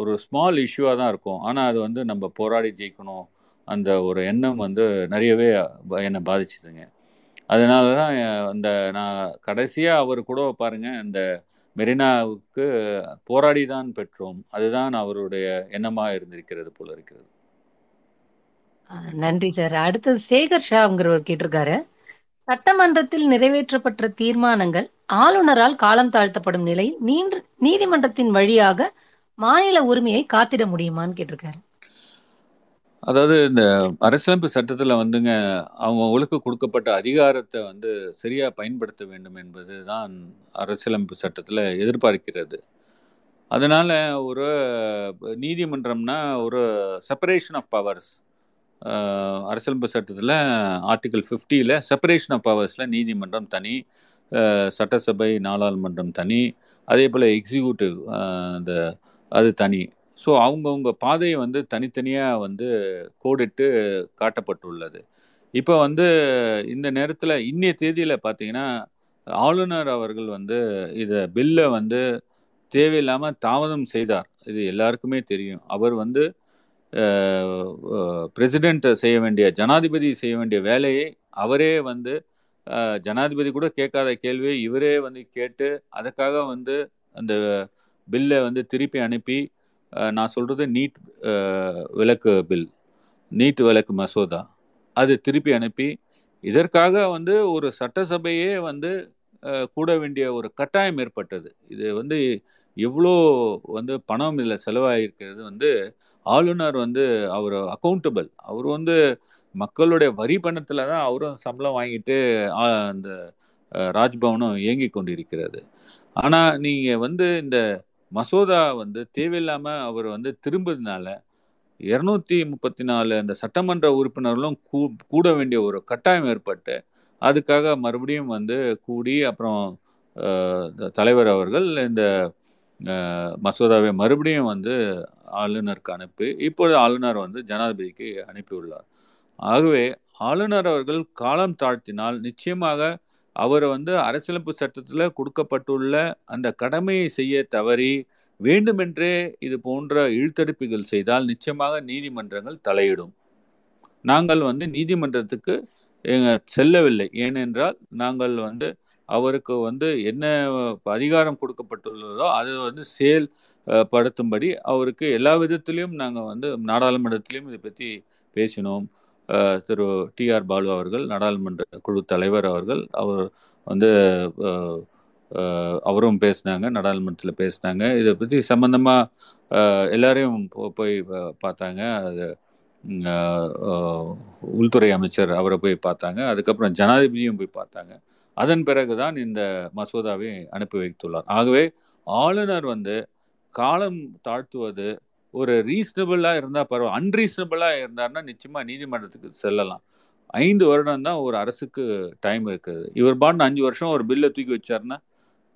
Speaker 1: ஒரு ஸ்மால் இஷ்யூவாக தான் இருக்கும். ஆனால் அது வந்து நம்ம போராடி ஜெயிக்கணும். அந்த ஒரு எண்ணம் வந்து நிறையவே என்னை பாதிச்சுதுங்க. அதனால தான் அந்த நான் கடைசியாக அவர் கூட பாருங்கள் இந்த மெரினாவுக்கு போராடி தான் பெற்றோம். அதுதான் அவருடைய எண்ணமாக இருந்திருக்கிறது போல இருக்கிறது.
Speaker 3: நன்றி சார். அடுத்தது சேகர் ஷாங்கிறவர் கேட்டிருக்காரு. சட்டமன்றத்தில் நிறைவேற்றப்பட்ட தீர்மானங்கள் ஆளுநரால் காலம் தாழ்த்தப்படும் நிலையில் நீண்ட நீதிமன்றத்தின் வழியாக மாநில உரிமையை காத்திட முடியுமான்னு கேட்டிருக்காரு.
Speaker 1: அதாவது இந்த அரசியலமைப்பு சட்டத்தில் வந்துங்க அவங்களுக்கு கொடுக்கப்பட்ட அதிகாரத்தை வந்து சரியாக பயன்படுத்த வேண்டும் என்பது தான் அரசியலமைப்பு சட்டத்தில் எதிர்பார்க்கிறது. அதனால் ஒரு நீதிமன்றம்னா ஒரு செப்பரேஷன் ஆஃப் பவர்ஸ் அரசியலமைப்பு சட்டத்தில் ஆர்டிகல் ஃபிஃப்டியில் செப்பரேஷன் ஆஃப் பவர்ஸில் நீதிமன்றம் தனி சட்டசபை நாடாளுமன்றம் தனி அதே போல் எக்ஸிக்யூட்டிவ் அந்த அது தனி. ஸோ அவங்கவுங்க பாதையை வந்து தனித்தனியாக வந்து கோடிட்டு காட்டப்பட்டுள்ளது. இப்போ வந்து இந்த நேரத்தில் இன்னைய தேதியில் பார்த்தீங்கன்னா ஆளுநர் அவர்கள் வந்து இதை பில்லை வந்து தேவையில்லாமல் தாமதம் செய்தார். இது எல்லாருக்குமே தெரியும். அவர் வந்து பிரசிடென்ட் செய்ய வேண்டிய ஜனாதிபதி செய்ய வேண்டிய வேலையை அவரே வந்து ஜனாதிபதி கூட கேட்காத கேள்வியை இவரே வந்து கேட்டு அதுக்காக வந்து அந்த பில்லை வந்து திருப்பி அனுப்பி நான் சொல்கிறது நீட் விலக்கு பில் நீட் விலக்கு மசோதா. அது திருப்பி அனுப்பி இதற்காக வந்து ஒரு சட்டசபையே வந்து கூட வேண்டிய ஒரு கட்டாயம் ஏற்பட்டது. இது வந்து எவ்வளோ வந்து பணம் இதில் செலவாகிருக்கிறது வந்து ஆளுநர் வந்து அவர் அக்கௌண்டபிள் அவர் வந்து மக்களுடைய வரி பணத்தில் தான் அவரும் சம்பளம் வாங்கிட்டு அந்த ராஜ்பவனும் இயங்கி கொண்டிருக்கிறது. ஆனால் நீங்கள் வந்து இந்த மசோதா வந்து தேவையில்லாமல் அவர் வந்து திரும்புறதுனால இரநூத்தி முப்பத்தி நாலு அந்த சட்டமன்ற உறுப்பினர்களும் கூ கூட வேண்டிய ஒரு கட்டாயம் ஏற்பட்டு அதுக்காக மறுபடியும் வந்து கூடி அப்புறம் இந்த தலைவர் அவர்கள் இந்த மசோதாவை மறுபடியும் வந்து ஆளுநருக்கு அனுப்பி இப்பொழுது ஆளுநர் வந்து ஜனாதிபதிக்கு அனுப்பியுள்ளார். ஆகவே ஆளுநர் அவர்கள் காலம் தாழ்த்தினால் நிச்சயமாக அவர் வந்து அரசியலமைப்பு சட்டத்தில் கொடுக்கப்பட்டுள்ள அந்த கடமையை செய்ய தவறி வேண்டுமென்றே இது போன்ற இழுத்தடிப்புகள் செய்தால் நிச்சயமாக நீதிமன்றங்கள் தலையிடும். நாங்கள் வந்து நீதிமன்றத்துக்கு செல்லவில்லை. ஏனென்றால் நாங்கள் வந்து அவருக்கு வந்து என்ன அதிகாரம் கொடுக்கப்பட்டுள்ளதோ அது வந்து செயல் படுத்தும்படி அவருக்கு எல்லா விதத்திலையும் நாங்கள் வந்து நாடாளுமன்றத்திலையும் இதை பற்றி பேசினோம். திரு டி ஆர் பாலு அவர்கள் நாடாளுமன்ற குழு தலைவர் அவர்கள் அவர் வந்து அவரும் பேசினாங்க நாடாளுமன்றத்தில் பேசினாங்க. இதை பற்றி சம்மந்தமாக எல்லாரையும் போய் பார்த்தாங்க. அது உள்துறை அமைச்சர் அவரை போய் பார்த்தாங்க. அதுக்கப்புறம் ஜனாதிபதியும் போய் பார்த்தாங்க. அதன் பிறகு தான் இந்த மசோதாவை அனுப்பி வைத்துள்ளார். ஆகவே ஆளுநர் வந்து காலம் தாழ்த்துவது ஒரு ரீசனபிளாக இருந்தால் பரவாயில்ல அன்ரீசனபிளாக இருந்தாருன்னா நிச்சயமாக நீதிமன்றத்துக்கு செல்லலாம். ஐந்து வருடம் தான் ஒரு அரசுக்கு டைம் இருக்குது. இவர் பாட்டு அஞ்சு வருஷம் ஒரு பில்லை தூக்கி வச்சாருன்னா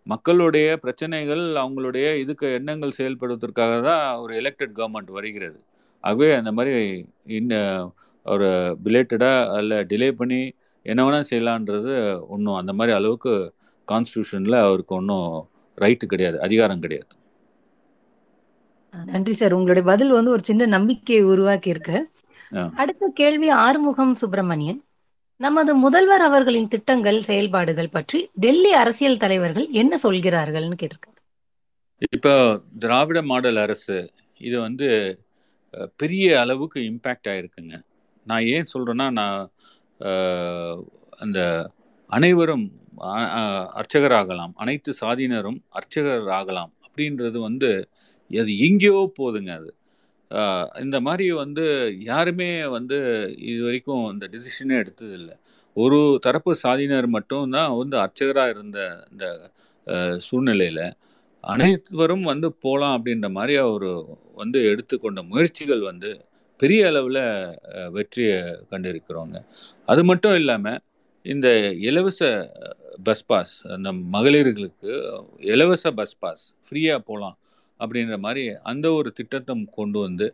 Speaker 1: மக்களுடைய பிரச்சனைகள் அவங்களுடைய இதுக்கு எண்ணங்கள் செயல்படுவதற்காக தான் ஒரு எலெக்டட் கவர்மெண்ட் வருகிறது. ஆகவே அந்த மாதிரி இன்னும் ஒரு பிலேட்டடாக அல்ல டிலே பண்ணி என்ன வேணால் செய்யலான்றது ஒன்றும் அந்த மாதிரி அளவுக்கு கான்ஸ்டியூஷனில் அவருக்கு ஒன்றும் ரைட்டு கிடையாது அதிகாரம் கிடையாது.
Speaker 3: நன்றி சார். உங்களுடைய பதில் வந்து ஒரு சின்ன நம்பிக்கையை உருவாக்கி இருக்கு. அடுத்த கேள்வி ஆறுமுகம் சுப்பிரமணியன். நமது முதல்வர் அவர்களின் திட்டங்கள் செயல்பாடுகள் பற்றி டெல்லி அரசியல் தலைவர்கள் என்ன சொல்கிறார்கள்னு கேட்டிருக்காரு.
Speaker 1: இப்போ திராவிட மாடல் அரசு இது வந்து பெரிய அளவுக்கு இம்பேக்ட் ஆயிருக்குங்க. நான் ஏன் சொல்கிறேன்னா நான் அந்த அனைவரும் அ- அ- அர்ச்சகராகலாம். அனைத்து சாதியினரும் அர்ச்சகர் ஆகலாம் அப்படின்றது வந்து அது எங்கேயோ போதுங்க அது. இந்த மாதிரி வந்து யாருமே வந்து இது வரைக்கும் இந்த டிசிஷனே எடுத்ததில்லை. ஒரு தரப்பு சாதியினர் மட்டும்தான் வந்து அர்ச்சகராக இருந்த இந்த சூழ்நிலையில் அனைவரும் வந்து போகலாம் அப்படின்ற மாதிரி அவர் வந்து எடுத்துக்கொண்ட முயற்சிகள் வந்து பெரிய அளவில் வெற்றியை கண்டிருக்கிறோங்க. அது மட்டும் இல்லாமல் இந்த இலவச பஸ் பாஸ் அந்த மகளிர்களுக்கு இலவச பஸ் பாஸ் ஃப்ரீயாக போகலாம் அப்படின்ற மாதிரி அந்த ஒரு திட்டத்தை கொண்டு வந்து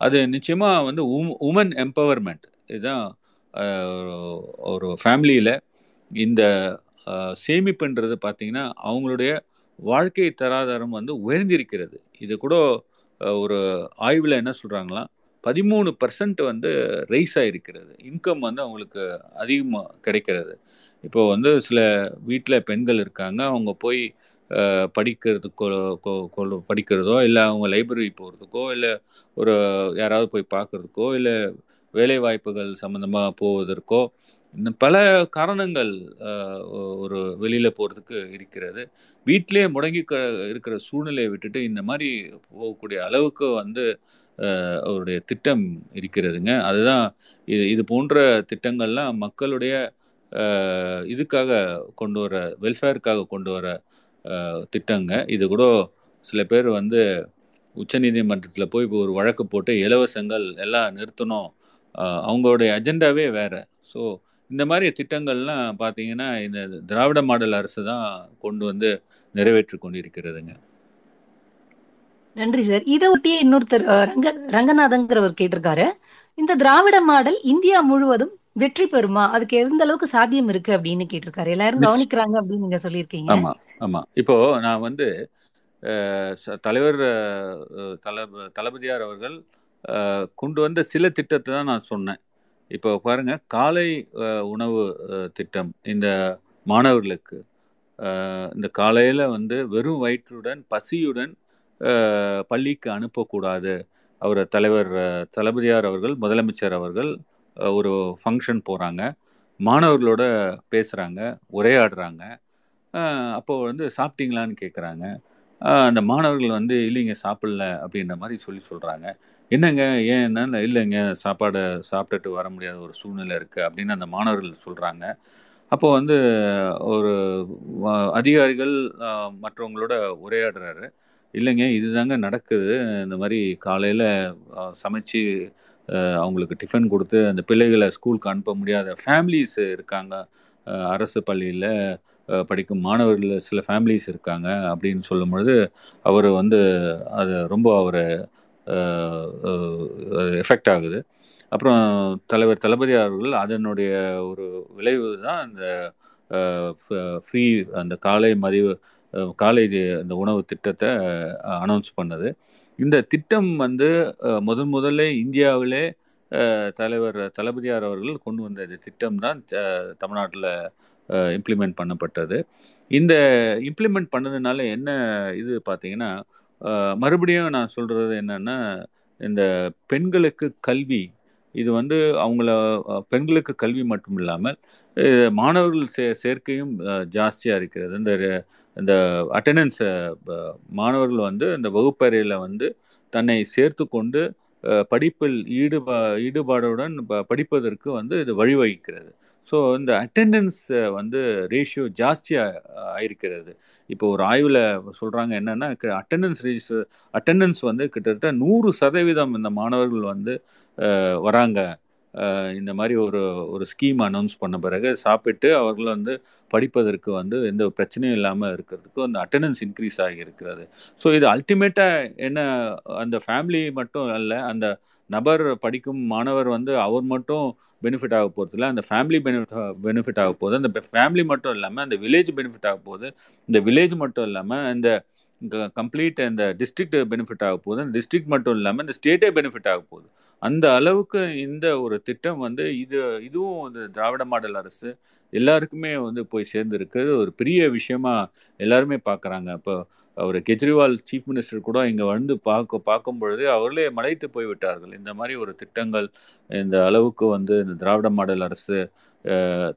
Speaker 1: அது நிச்சயமாக வந்து உமன் எம்பவர்மெண்ட் இதுதான் ஒரு ஃபேமிலியில் இந்த சேமிப்புன்றது பார்த்தீங்கன்னா அவங்களுடைய வாழ்க்கை தராதாரம் வந்து உயர்ந்திருக்கிறது. இது கூட ஒரு ஆய்வில் என்ன சொல்கிறாங்களாம் பதிமூணு பர்சன்ட் வந்து ரைஸ் ஆகிருக்கிறது இன்கம் வந்து அவங்களுக்கு அதிகமாக கிடைக்கிறது. இப்போ வந்து சில வீட்டில் பெண்கள் இருக்காங்க. அவங்க போய் படிக்கிறதுக்கோ கொ- கொ- படிக்கிறதோ இல்லை அவங்க லைப்ரரி போகிறதுக்கோ இல்லை ஒரு யாராவது போய் பார்க்கறதுக்கோ இல்லை வேலை வாய்ப்புகள் சம்மந்தமாக போவதற்கோ இன்னும் பல காரணங்கள் ஒரு வெளியில் போகிறதுக்கு இருக்கிறது. வீட்டிலே முடங்கி க இருக்கிற சூழ்நிலையை விட்டுட்டு இந்த மாதிரி போகக்கூடிய அளவுக்கு வந்து அவருடைய திட்டம் இருக்கிறதுங்க. அதுதான் இது இது போன்ற திட்டங்கள்லாம் மக்களுடைய இதுக்காக கொண்டு வர வெல்ஃபேருக்காக கொண்டு வர திட்டங்க. இது கூட சில பேர் வந்து உச்சநீதிமன்றத்தில் போய் இப்போ ஒரு வழக்கு போட்டு இலவசங்கள் எல்லாம் நிறுத்தணும். அவங்களுடைய அஜெண்டாவே வேறு. ஸோ இந்த மாதிரி திட்டங்கள்லாம் பார்த்தீங்கன்னா இந்த திராவிட மாடல் அரசு தான் கொண்டு வந்து நிறைவேற்றி கொண்டிருக்கிறதுங்க.
Speaker 3: நன்றி சார். இதை ஒட்டியே இன்னொருத்தர் ரங்க ரங்கநாதங்கிறவர் கேட்டிருக்காரு. இந்த திராவிட மாடல் இந்தியா முழுவதும் வெற்றி பெறுமா? அதுக்கு எந்த அளவுக்கு சாத்தியம் இருக்கு அப்படின்னு கேட்டிருக்காரு. எல்லாரும் கவனிக்கிறாங்க அப்படின்னு நீங்க சொல்லியிருக்கீங்க.
Speaker 1: ஆமாம் ஆமாம் இப்போ நான் வந்து தலைவர் தளப தளபதியார் அவர்கள் கொண்டு வந்த சில திட்டத்தை தான் நான் சொன்னேன். இப்போ பாருங்க காலை உணவு திட்டம் இந்த மாணவர்களுக்கு இந்த காலையில் வந்து வெறும் வயிற்றுடன் பசியுடன் பள்ளிக்கு அனுப்பக்கூடாது. அவர் தலைவர் தளபதியார் அவர்கள் முதலமைச்சர் அவர்கள் ஒரு ஃபங்க்ஷன் போகிறாங்க மாணவர்களோட பேசுகிறாங்க உரையாடுறாங்க. அப்போது வந்து சாப்பிட்டீங்களான்னு கேட்குறாங்க அந்த மாணவர்கள் வந்து இல்லைங்க சாப்பிடல அப்படின்ற மாதிரி சொல்லி சொல்கிறாங்க என்னங்க ஏன் என்னன்னு இல்லைங்க சாப்பாடை சாப்பிட்டுட்டு வர முடியாத ஒரு சூழ்நிலை இருக்குது அப்படின்னு அந்த மாணவர்கள் சொல்கிறாங்க அப்போது வந்து ஒரு அதிகாரிகள் மற்றவங்களோட உரையாடுறாரு. இல்லைங்க இதுதாங்க நடக்குது. இந்த மாதிரி காலையில் சமைச்சு அவங்களுக்கு டிஃபன் கொடுத்து அந்த பிள்ளைகளை ஸ்கூலுக்கு அனுப்ப முடியாத ஃபேமிலிஸ் இருக்காங்க. அரசு பள்ளியில் படிக்கும் மாணவர்கள் சில ஃபேமிலிஸ் இருக்காங்க அப்படின்னு சொல்லும் பொழுது அவர் வந்து அது ரொம்ப அவர் எஃபெக்ட் ஆகுது. அப்புறம் தலைவர் தளபதி அவர்கள் அதனுடைய ஒரு விளைவு தான் அந்த ஃப்ரீ அந்த காலை மதிவு அஹ், காலை அந்த உணவு திட்டத்தை அனௌன்ஸ் பண்ணது. இந்த திட்டம் வந்து முதன் முதல்ல இந்தியாவிலே தலைவர் தளபதியார் அவர்கள் கொண்டு வந்த இந்த திட்டம் தான் தமிழ்நாட்டில் இம்ப்ளிமெண்ட் பண்ணப்பட்டது. இந்த இம்ப்ளிமெண்ட் பண்ணதுனால என்ன இது பார்த்தீங்கன்னா மறுபடியும் நான் சொல்கிறது என்னென்னா இந்த பெண்களுக்கு கல்வி இது வந்து அவங்கள பெண்களுக்கு கல்வி மட்டும் இல்லாமல் மாணவர்கள் சே சேர்க்கையும் ஜாஸ்தியாக இருக்கிறது. இந்த இந்த அட்டண்டன்ஸ் மாணவர்கள் வந்து இந்த வகுப்பறையில் வந்து தன்னை சேர்த்து கொண்டு படிப்பில் ஈடுபா ஈடுபாடுடன் ப- படிப்பதற்கு வந்து இது வழிவகுக்கிறது. ஸோ இந்த அட்டெண்டன்ஸ் வந்து ரேஷியோ ஜாஸ்தியாக ஆயிருக்கிறது. இப்போ ஒரு ஆய்வில் சொல்கிறாங்க என்னென்னா அட்டெண்டன்ஸ் ரேஷியோ அட்டெண்டன்ஸ் வந்து கிட்டத்தட்ட நூறு சதவீதம் இந்த மாணவர்கள் வந்து வராங்க. இந்த மாதிரி ஒரு ஒரு ஸ்கீம் அனௌன்ஸ் பண்ண பிறகு சாப்பிட்டு அவர்கள் வந்து படிப்பதற்கு வந்து எந்த பிரச்சனையும் இல்லாமல் இருக்கிறதுக்கு அந்த அட்டண்டன்ஸ் இன்க்ரீஸ் ஆகியிருக்கிறது. ஸோ இது அல்டிமேட்டாக என்ன அந்த ஃபேமிலி மட்டும் அல்ல அந்த நபர் படிக்கும் மாணவர் வந்து அவர் மட்டும் பெனிஃபிட் ஆக இல்லை அந்த ஃபேமிலி பெனிஃபிட் பெனிஃபிட் ஆக போகுது அந்த ஃபேமிலி மட்டும் இல்லாமல் அந்த வில்லேஜ் பெனிஃபிட் ஆக போகுது இந்த வில்லேஜ் மட்டும் இல்லாமல் இந்த கம்ப்ளீட் இந்த டிஸ்ட்ரிக்ட் பெனிஃபிட் ஆக போகுது அந்த டிஸ்ட்ரிக்ட் மட்டும் இல்லாமல் இந்த ஸ்டேட்டே பெனிஃபிட் ஆக போகுது அந்த அளவுக்கு இந்த ஒரு திட்டம் வந்து இது இதுவும் வந்து திராவிட மாடல் அரசு எல்லாருக்குமே வந்து போய் சேர்ந்துருக்கு. ஒரு பெரிய விஷயமா எல்லாருமே பார்க்குறாங்க இப்போ அவர் கெஜ்ரிவால் சீஃப் மினிஸ்டர் கூட இங்கே வந்து பார்க்க பார்க்கும் பொழுது அவர்களே மலைத்து போய் விட்டார்கள். இந்த மாதிரி ஒரு திட்டங்கள் இந்த அளவுக்கு வந்து இந்த திராவிட மாடல் அரசு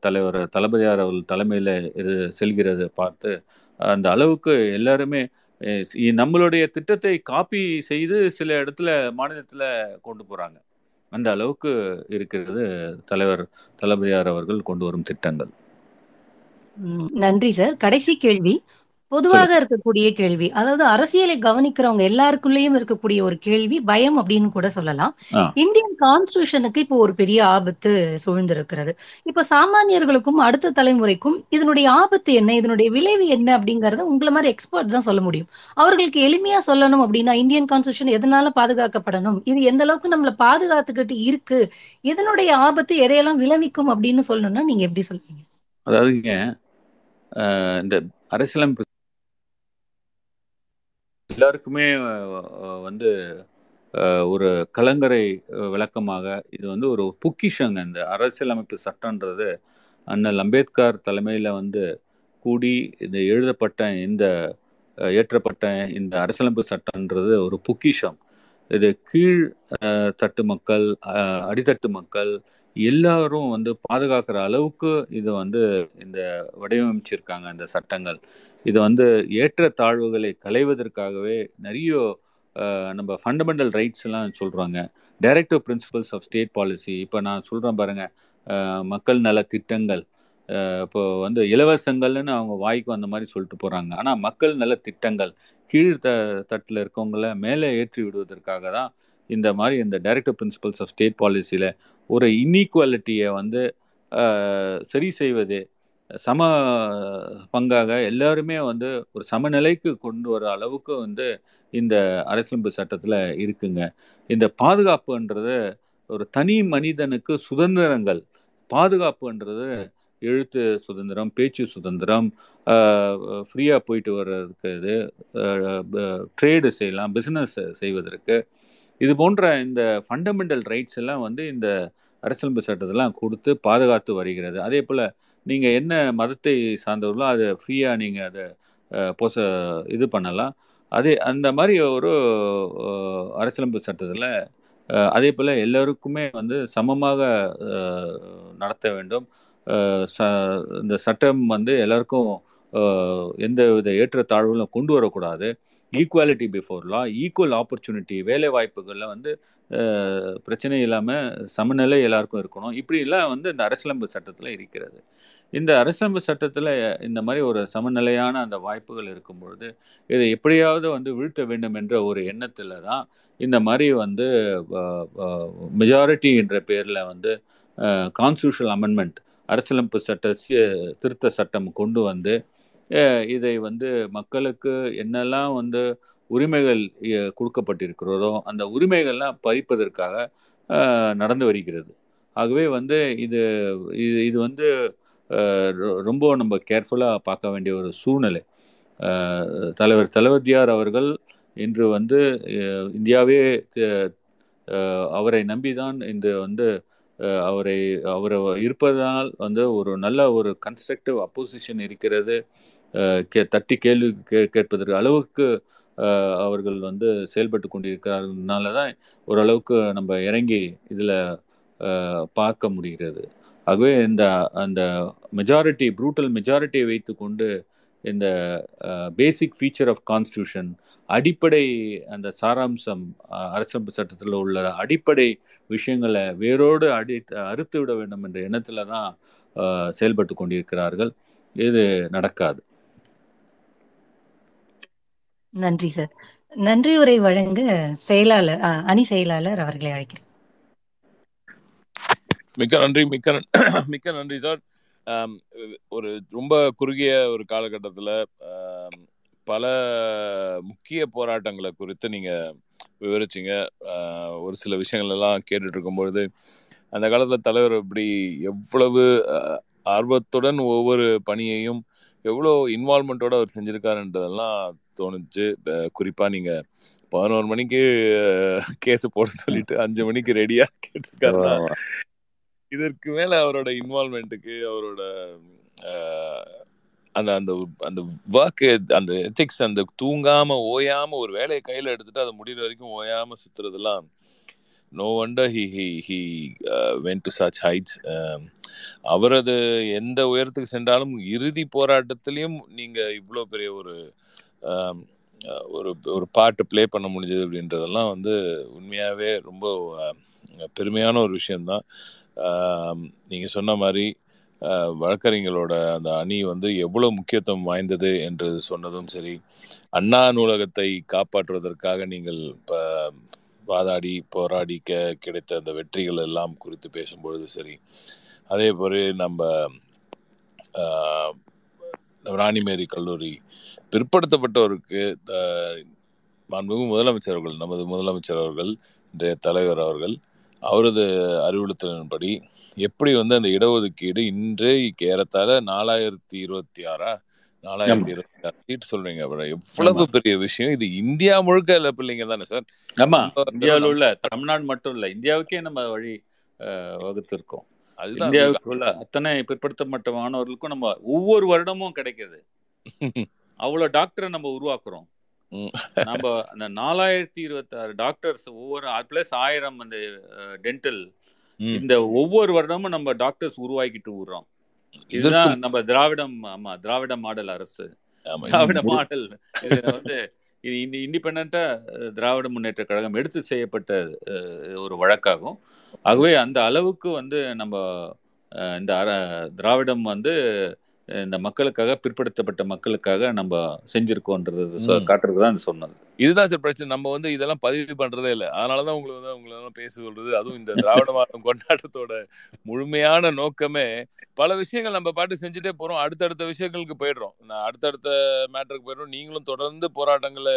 Speaker 1: தலைவர் தளபதியார் அவர்கள் தலைமையில் இது செல்கிறது பார்த்து அந்த அளவுக்கு எல்லாருமே நம்மளுடைய திட்டத்தை காப்பி செய்து சில இடத்துல மாநிலத்தில் கொண்டு போகிறாங்க அந்த அளவுக்கு இருக்கிறது தலைவர் தளபதியார் அவர்கள் கொண்டு வரும் திட்டங்கள்.
Speaker 3: நன்றி சார். கடைசி கேள்வி. பொதுவாக இருக்கக்கூடிய கேள்வி. அதாவது அரசியலை கவனிக்கிறவங்க எல்லாருக்குள்ளேயும் இருக்கக்கூடிய ஒரு கேள்வி பயம் அப்படின்னு கூட சொல்லலாம். இந்தியன் கான்ஸ்டியூஷனுக்கு இப்போ ஒரு பெரிய ஆபத்து சூழ்ந்திருக்கிறது. இப்ப சாமானியர்களுக்கும் அடுத்த தலைமுறைக்கும் இதனுடைய ஆபத்து என்ன இதனுடைய விளைவு என்ன அப்படிங்கறத உங்களை மாதிரி எக்ஸ்பர்ட் தான் சொல்ல முடியும். அவர்களுக்கு எளிமையா சொல்லணும் அப்படின்னா இந்தியன் கான்ஸ்டியூஷன் எதனால பாதுகாக்கப்படணும் இது எந்த அளவுக்கு நம்மள பாதுகாத்துக்கிட்டு இருக்கு இதனுடைய ஆபத்து எதையெல்லாம் விளைவிக்கும் அப்படின்னு சொல்லணும்னா நீங்க எப்படி சொல்வீங்க?
Speaker 1: அதாவதுங்க இந்த அரசியலமைப்பு எல்லாருக்குமே வந்து ஒரு கலங்கரை விளக்கமாக இது வந்து ஒரு பொக்கிஷங்க. இந்த அரசியலமைப்பு சட்டம்ன்றது அண்ணல் அம்பேத்கர் தலைமையில் வந்து கூடி இந்த எழுதப்பட்ட இந்த ஏற்றப்பட்ட இயற்றப்பட்ட இந்த அரசியலமைப்பு சட்டம்ன்றது ஒரு பொக்கிஷம். இது கீழ் தட்டு மக்கள் அடித்தட்டு மக்கள் எல்லாரும் வந்து பாதுகாக்கிற அளவுக்கு இது வந்து இந்த வடிவமைச்சிருக்காங்க இந்த சட்டங்கள். இது வந்து ஏற்ற தாழ்வுகளை களைவதற்காகவே நிறைய நம்ம ஃபண்டமெண்டல் ரைட்ஸ் எல்லாம் directive principles of state policy இப்போ நான் சொல்கிறேன் பாருங்கள் மக்கள் நல திட்டங்கள் இப்போ வந்து இலவசங்கள்னு அவங்க வாய்க்கு அந்த மாதிரி சொல்லிட்டு போகிறாங்க ஆனால் மக்கள் நல திட்டங்கள் கீழ் த தட்டில் இருக்கவங்கள மேலே ஏற்றி விடுவதற்காக தான் இந்த மாதிரி இந்த டைரக்டிவ் பிரின்சிபல்ஸ் ஆஃப் ஸ்டேட் பாலிசியில் ஒரு இன்ஈக்குவாலிட்டியை வந்து சரி செய்வது சம பங்காக எல்லாருமே வந்து ஒரு சமநிலைக்கு கொண்டு வர அளவுக்கு வந்து இந்த அரசியலமைப்பு சட்டத்தில் இருக்குங்க. இந்த பாதுகாப்புன்றது ஒரு தனி மனிதனுக்கு சுதந்திரங்கள். பாதுகாப்புன்றது எழுத்து சுதந்திரம் பேச்சு சுதந்திரம் ஃப்ரீயாக போயிட்டு வர்றதுக்கு இது ட்ரேடு செய்யலாம் பிஸ்னஸ் செய்வதற்கு. இது போன்ற இந்த ஃபண்டமெண்டல் ரைட்ஸ் எல்லாம் வந்து இந்த அரசியலமைப்பு சட்டத்தெல்லாம் கொடுத்து பாதுகாத்து வருகிறது. அதே போல் நீங்கள் என்ன மதத்தை சார்ந்தவர்களோ அதை ஃப்ரீயாக நீங்கள் அதை போச பொச இது பண்ணலாம். அதே அந்த மாதிரி ஒரு அரசியலமைப்பு சட்டத்தில் அதே போல் எல்லோருக்குமே வந்து சமமாக நடத்த வேண்டும். ச இந்த சட்டம் வந்து எல்லாருக்கும் எந்த வித ஏற்றத்தாழ்வுகளும் கொண்டு வரக்கூடாது. Equality before law equal opportunity வேலை வாய்ப்புகளில் வந்து பிரச்சனை இல்லாமல் சமநிலை எல்லாருக்கும் இருக்கணும். இப்படிலாம் வந்து இந்த அரசியலமைப்பு சட்டத்தில் இருக்கிறது. இந்த அரசியலமைப்பு சட்டத்தில் இந்த மாதிரி ஒரு சமநிலையான அந்த வாய்ப்புகள் இருக்கும் பொழுது இதை எப்படியாவது வந்து வீழ்த்த வேண்டும் என்ற ஒரு எண்ணத்தில் தான் இந்த மாதிரி வந்து மெஜாரிட்டி என்ற பேரில் வந்து கான்ஸ்டியூஷனல் அமெண்ட்மெண்ட் அரசியலமைப்பு சட்ட திருத்த சட்டம் கொண்டு வந்து இதை வந்து மக்களுக்கு என்னெல்லாம் வந்து உரிமைகள் கொடுக்கப்பட்டிருக்கிறதோ அந்த உரிமைகள்லாம் பறிப்பதற்காக நடந்து வருகிறது. ஆகவே வந்து இது இது இது வந்து ரொம்ப நம்ம கேர்ஃபுல்லாக பார்க்க வேண்டிய ஒரு சூழ்நிலை. தலைவர் தளபதியார் அவர்கள் இன்று வந்து இந்தியாவே அவரை நம்பி தான் இந்த வந்து அவரை அவரை இருப்பதனால் வந்து ஒரு நல்ல ஒரு கன்ஸ்ட்ரக்டிவ் அப்போசிஷன் இருக்கிறது. கே தட்டி கேள்வி கே கேட்பதற்கு அளவுக்கு அவர்கள் வந்து செயல்பட்டு கொண்டிருக்கிறார்கள்னால தான் ஓரளவுக்கு நம்ம இறங்கி இதில் பார்க்க முடிகிறது. ஆகவே இந்த அந்த மெஜாரிட்டி ப்ரூட்டல் மெஜாரிட்டியை வைத்துக்கொண்டு இந்த பேசிக் ஃபீச்சர் ஆஃப் கான்ஸ்டியூஷன் அடிப்படை அந்த சாராம்சம் அரசமைப்பு சட்டத்தில் உள்ள அடிப்படை விஷயங்களை வேரோடு அடி அறுத்து விட வேண்டும் என்ற எண்ணத்தில் தான் செயல்பட்டு கொண்டிருக்கிறார்கள். இது நடக்காது.
Speaker 3: நன்றி சார். நன்றி உரை வழங்க செயலாளர் அணி செயலாளர் அவர்களை அழைக்கிறேன்.
Speaker 2: மிக்க நன்றி மிக்க நன்- மிக்க நன்றி சார். ஒரு ரொம்ப குறுகிய ஒரு காலகட்டத்தில் பல முக்கிய போராட்டங்களை குறித்து நீங்கள் விவரிச்சீங்க. ஒரு சில விஷயங்கள் எல்லாம் கேட்டுட்டு இருக்கும்பொழுது அந்த காலத்தில் தலைவர் இப்படி எவ்வளவு ஆர்வத்துடன் ஒவ்வொரு பணியையும் எவ்வளோ இன்வால்மெண்ட்டோடு அவர் செஞ்சுருக்காருன்றதெல்லாம் தோணுச்சு. குறிப்பாக நீங்கள் பதினோரு மணிக்கு கேஸ் போட சொல்லிட்டு அஞ்சு மணிக்கு ரெடியாக கேட்டிருக்காருன்னா இதற்கு மேல அவரோட இன்வால்மெண்ட்டுக்கு அவரோட அந்த அந்த அந்த ஒர்க் அந்த எத்திக்ஸ் அந்த தூங்காம ஓயாம ஒரு வேலையை கையில எடுத்துட்டு அதை முடிகிற வரைக்கும் ஓயாம சுத்துறதெல்லாம் no wonder he he he went to such heights அவரது எந்த உயரத்துக்கு சென்றாலும் இறுதி போராட்டத்திலையும் நீங்க இவ்வளோ பெரிய ஒரு ஒரு ஒரு பாட்டு ப்ளே பண்ண முடிஞ்சது அப்படின்றதெல்லாம் வந்து உண்மையாகவே ரொம்ப பெருமையான ஒரு விஷயந்தான் நீங்கள் சொன்ன மாதிரி வழக்கறிஞர்களோட அந்த அணி வந்து எவ்வளோ முக்கியத்துவம் வாய்ந்தது என்று சொன்னதும் சரி அண்ணா நூலகத்தை காப்பாற்றுவதற்காக நீங்கள் ப வாதாடி போராடி கிடைத்த அந்த வெற்றிகள் எல்லாம் குறித்து பேசும்பொழுது சரி அதே போல நம்ம ராணிமேரி கல்லூரி பிற்படுத்தப்பட்டோருக்கு மாண்புமிகு முதலமைச்சர் அவர்கள் நமது முதலமைச்சர் அவர்கள் இன்றைய தலைவர் அவர்கள் அவரது அறிவுறுத்தலின்படி எப்படி வந்து அந்த இடஒதுக்கீடு இன்றே ஏறத்தாழ நாலாயிரத்தி இருபத்தி ஆறா? நாலாயிரத்தி இருபத்தி ஆறு சீட் சொல்றீங்க. அப்புறம் எவ்வளவு. பெரிய விஷயம். இது இந்தியா முழுக்க இல்ல பிள்ளைங்க தானே சார்?
Speaker 1: ஆமா. இந்தியாவில் உள்ள தமிழ்நாடு மட்டும் இல்ல இந்தியாவுக்கே நம்ம வழி வகுத்திருக்கோம்.
Speaker 2: அதுதான்
Speaker 1: இந்தியாவுக்குள்ள அத்தனை. பிற்படுத்தப்பட்ட மாணவர்களுக்கும் நம்ம ஒவ்வொரு வருடமும் கிடைக்குது. அவ்வளவு டாக்டரை நம்ம உருவாக்குறோம். நம்ம அந்த நாலாயிரத்தி இருபத்தி ஆறு டாக்டர்ஸ் ஒவ்வொரு பிளஸ் ஆயிரம் அந்த டென்டல். இந்த ஒவ்வொரு வருடமும் நம்ம டாக்டர்ஸ் உருவாக்கிட்டு விடுறோம் இதுதான் நம்ம திராவிடம் ஆமா திராவிட மாடல் அரசு. திராவிட மாடல். வந்து இது இந்த இண்டிபெண்டா திராவிட முன்னேற்ற கழகம் எடுத்து செய்யப்பட்ட ஒரு வழக்காகும். ஆகவே அந்த அளவுக்கு வந்து நம்ம இந்த திராவிடம் வந்து இந்த மக்களுக்காக பிற்படுத்தப்பட்ட மக்களுக்காக நம்ம செஞ்சிருக்கோன்றது. காட்டுறதுக்கு தான் சொன்னது
Speaker 2: இதுதான் சார் பிரச்சனை. நம்ம வந்து இதெல்லாம் பதிவு பண்றதே இல்லை. அதனாலதான் உங்களுக்கு வந்து உங்களை எல்லாம் பேச சொல்றது. அதுவும் இந்த திராவிட மாதம் கொண்டாட்டத்தோட முழுமையான நோக்கமே பல விஷயங்கள் நம்ம பாட்டு செஞ்சுட்டே போறோம். அடுத்தடுத்த விஷயங்களுக்கு போயிடுறோம். நான் அடுத்தடுத்த மேட்டருக்கு போயிடுறோம். நீங்களும் தொடர்ந்து போராட்டங்களை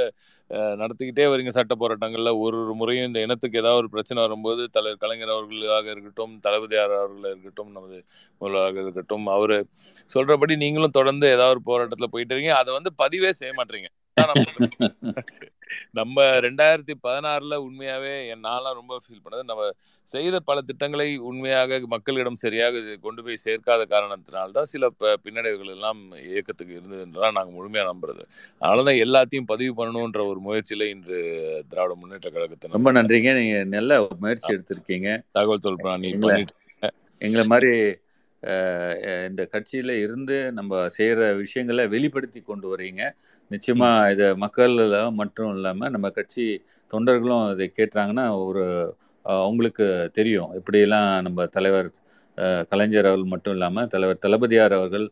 Speaker 2: அஹ், நடத்திக்கிட்டே வரீங்க. சட்ட போராட்டங்கள்ல ஒரு ஒரு முறையும் இந்த இனத்துக்கு ஏதாவது ஒரு பிரச்சனை வரும்போது தலைவர் கலைஞர் அவர்களாக இருக்கட்டும் தளபதியார் அவர்களாக இருக்கட்டும் நமது முதல்வராக இருக்கட்டும் அவரு சொல்றபடி நீங்களும் தொடர்ந்து ஏதாவது ஒரு போராட்டத்துல போயிட்டு இருக்கீங்க. அதை வந்து பதிவே செய்ய மாட்டீங்க. நம்ம ரெண்டாயிரத்தி பதினாறுல உண்மையாவே நான்லாம் ரொம்ப ஃபீல் பண்ணது. நம்ம செய்த பல திட்டங்களை உண்மையாக மக்களிடம் சரியாக கொண்டு போய் சேர்க்காத காரணத்தினால்தான் சில பின்னடைவுகள் எல்லாம் இயக்கத்துக்கு இருந்ததுன்றதான் நாங்க முழுமையா நம்புறது. அதனாலதான் எல்லாத்தையும் பதிவு பண்ணணுன்ற ஒரு முயற்சியில இன்று திராவிட முன்னேற்ற கழகத்தை
Speaker 1: ரொம்ப நன்றிங்க. நீங்க நல்ல முயற்சி எடுத்திருக்கீங்க.
Speaker 2: தகவல் தொழில்
Speaker 1: எங்களை மாதிரி இந்த கட்சியில இருந்து நம்ம செய்யற விஷயங்களை வெளிப்படுத்தி கொண்டு வரீங்க நிச்சயமா
Speaker 2: ம்,
Speaker 1: இதை மக்கள் மட்டும் இல்லாம நம்ம கட்சி தொண்டர்களும் இதை கேட்டாங்கன்னா ஒரு அவங்களுக்கு தெரியும். எப்படியெல்லாம் நம்ம தலைவர் கலைஞர் அவர்கள் மட்டும் இல்லாம தலைவர் தளபதியார் அவர்கள்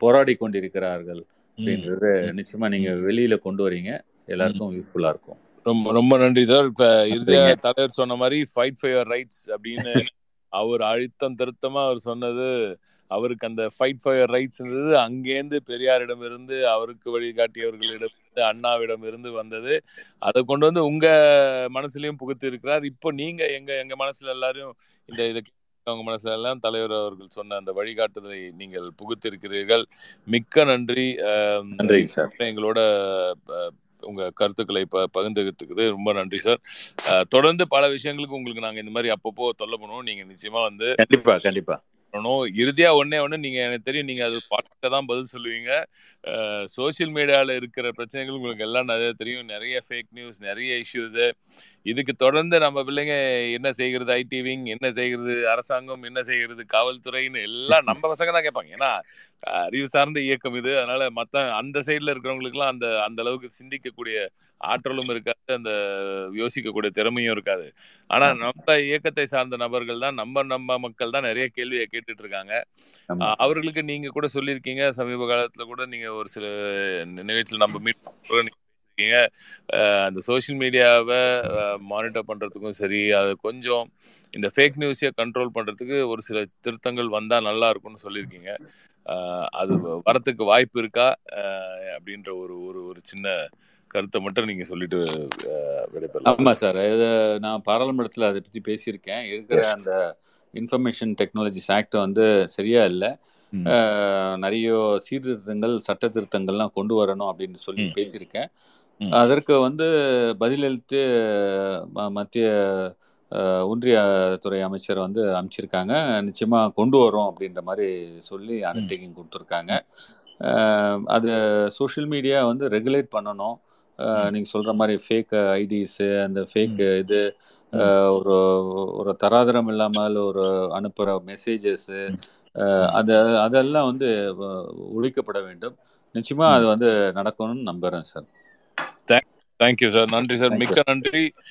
Speaker 1: போராடி கொண்டிருக்கிறார்கள் அப்படின்றது
Speaker 2: ம்,
Speaker 1: நிச்சயமா நீங்க
Speaker 2: ம்,
Speaker 1: வெளியில கொண்டு வரீங்க. எல்லாருக்கும் யூஸ்ஃபுல்லா இருக்கும்.
Speaker 2: ரொம்ப ரொம்ப நன்றி சார். இப்ப இறுதியா
Speaker 1: நன்றிங்க
Speaker 2: தலைவர் சொன்ன மாதிரி ஃபைட் ஃபார் யுவர் ரைட்ஸ் அப்படின்னு அவர் அழுத்தம் திருத்தமா அவர் சொன்னது அவருக்கு அந்த ஃபைட் ஃபார் யுவர் ரைட்ஸ் அங்கேருந்து பெரியாரிடம் இருந்து அவருக்கு வழிகாட்டியவர்களிடம் இருந்து அண்ணாவிடம் இருந்து வந்தது. அதை கொண்டு வந்து உங்க மனசுலயும் புகுத்தி இருக்கிறார். இப்போ நீங்க எங்க எங்க மனசுல எல்லாரும் இந்த இதை அவங்க மனசெல்லாம் தலைவர் அவர்கள் சொன்ன அந்த வழிகாட்டுதலை நீங்கள் புகுத்திருக்கிறீர்கள். மிக்க நன்றி.
Speaker 1: நன்றி
Speaker 2: எங்களோட அஹ், உங்க கருத்துக்களை ப பகிர்ந்துகிட்டு ரொம்ப நன்றி சார். தொடர்ந்து பல விஷயங்களுக்கு உங்களுக்கு நாங்க இந்த மாதிரி அப்பப்போ தொல்லை பண்ணுவோம். நீங்க நிச்சயமா வந்து
Speaker 1: கண்டிப்பா கண்டிப்பா.
Speaker 2: பண்ணணும். இறுதியா ஒண்ணே ஒண்ணு நீங்க எனக்கு தெரியும் நீங்க அது பாட்டு தான் பதில் சொல்லுவீங்க. சோஷியல் மீடியால இருக்கிற பிரச்சனைகள் உங்களுக்கு எல்லாம் நிறைய தெரியும். நிறைய ஃபேக் நியூஸ் நிறைய இஷ்யூஸ் இதுக்கு தொடர்ந்து நம்ம பிள்ளைங்க என்ன செய்கிறது? ஐடி விங் என்ன செய்கிறது? அரசாங்கம் என்ன செய்கிறது? காவல்துறைன்னு எல்லாம் நம்ம பசங்க தான் கேட்பாங்க. ஏன்னா அறிவு சார்ந்த இயக்கம் இது. அதனால மத்த அந்த சைடுல இருக்கிறவங்களுக்குலாம் அந்த அந்த அளவுக்கு சிந்திக்கக்கூடிய ஆற்றலும் இருக்காது. அந்த யோசிக்கக்கூடிய திறமையும் இருக்காது. ஆனா. நம்ம இயக்கத்தை சார்ந்த நபர்கள் தான் நம்ம நம்ம மக்கள் தான் நிறைய கேள்வியை கேட்டுட்டு இருக்காங்க அவர்களுக்கு நீங்க கூட சொல்லியிருக்கீங்க. சமீப காலத்துல கூட நீங்க ஒரு சில நிகழ்ச்சியில் நம்ம மீட் இருக்கீங்க அந்த சோஷியல் மீடியாவை மானிட்டர் பண்றதுக்கும் சரி அது கொஞ்சம் இந்த ஃபேக் நியூஸையே கண்ட்ரோல் பண்றதுக்கு ஒரு சில திருத்தங்கள் வந்தா நல்லா இருக்கும்னு சொல்லியிருக்கீங்க அது வரத்துக்கு வாய்ப்பு இருக்கா அப்படின்ற ஒரு ஒரு ஒரு சின்ன கருத்தை மட்டும் நீங்க சொல்லிட்டு விடைபெறலாம்
Speaker 1: ஆமா சார் இது நான் பாராளுமன்றத்தில் அதை பற்றி பேசியிருக்கேன் இருக்கிற. அந்த இன்ஃபர்மேஷன் டெக்னாலஜிஸ் ஆக்ட் வந்து சரியா இல்லை. நிறைய சீர்திருத்தங்கள் சட்ட திருத்தங்கள்லாம் கொண்டு வரணும் அப்படின்னு சொல்லி. பேசியிருக்கேன். அதற்கு வந்து பதிலளித்து மத்திய அஹ், ஒன்றியத்துறை அமைச்சர் வந்து அமைச்சிருக்காங்க நிச்சயமா கொண்டு வரோம் அப்படின்ற மாதிரி சொல்லி அண்டர்டேக்கிங் கொடுத்துருக்காங்க அது சோஷியல் மீடியா வந்து ரெகுலேட் பண்ணணும் அஹ்,
Speaker 2: ம்.
Speaker 1: நீங்க சொல்ற மாதிரி ஃபேக் ஐடிஸு அந்த ஃபேக். இது ஒரு ஒரு தராதரம் இல்லாமல் ஒரு அனுப்புகிற மெசேஜஸ்ஸு. அது அதெல்லாம் வந்து ஒழிக்கப்பட வேண்டும் நிச்சயமா
Speaker 2: ம்.
Speaker 1: அது வந்து நடக்கணும்னு நம்புறேன் சார்
Speaker 2: தேங்க்யூ சார் நன்றி சார் மிக்க நன்றி.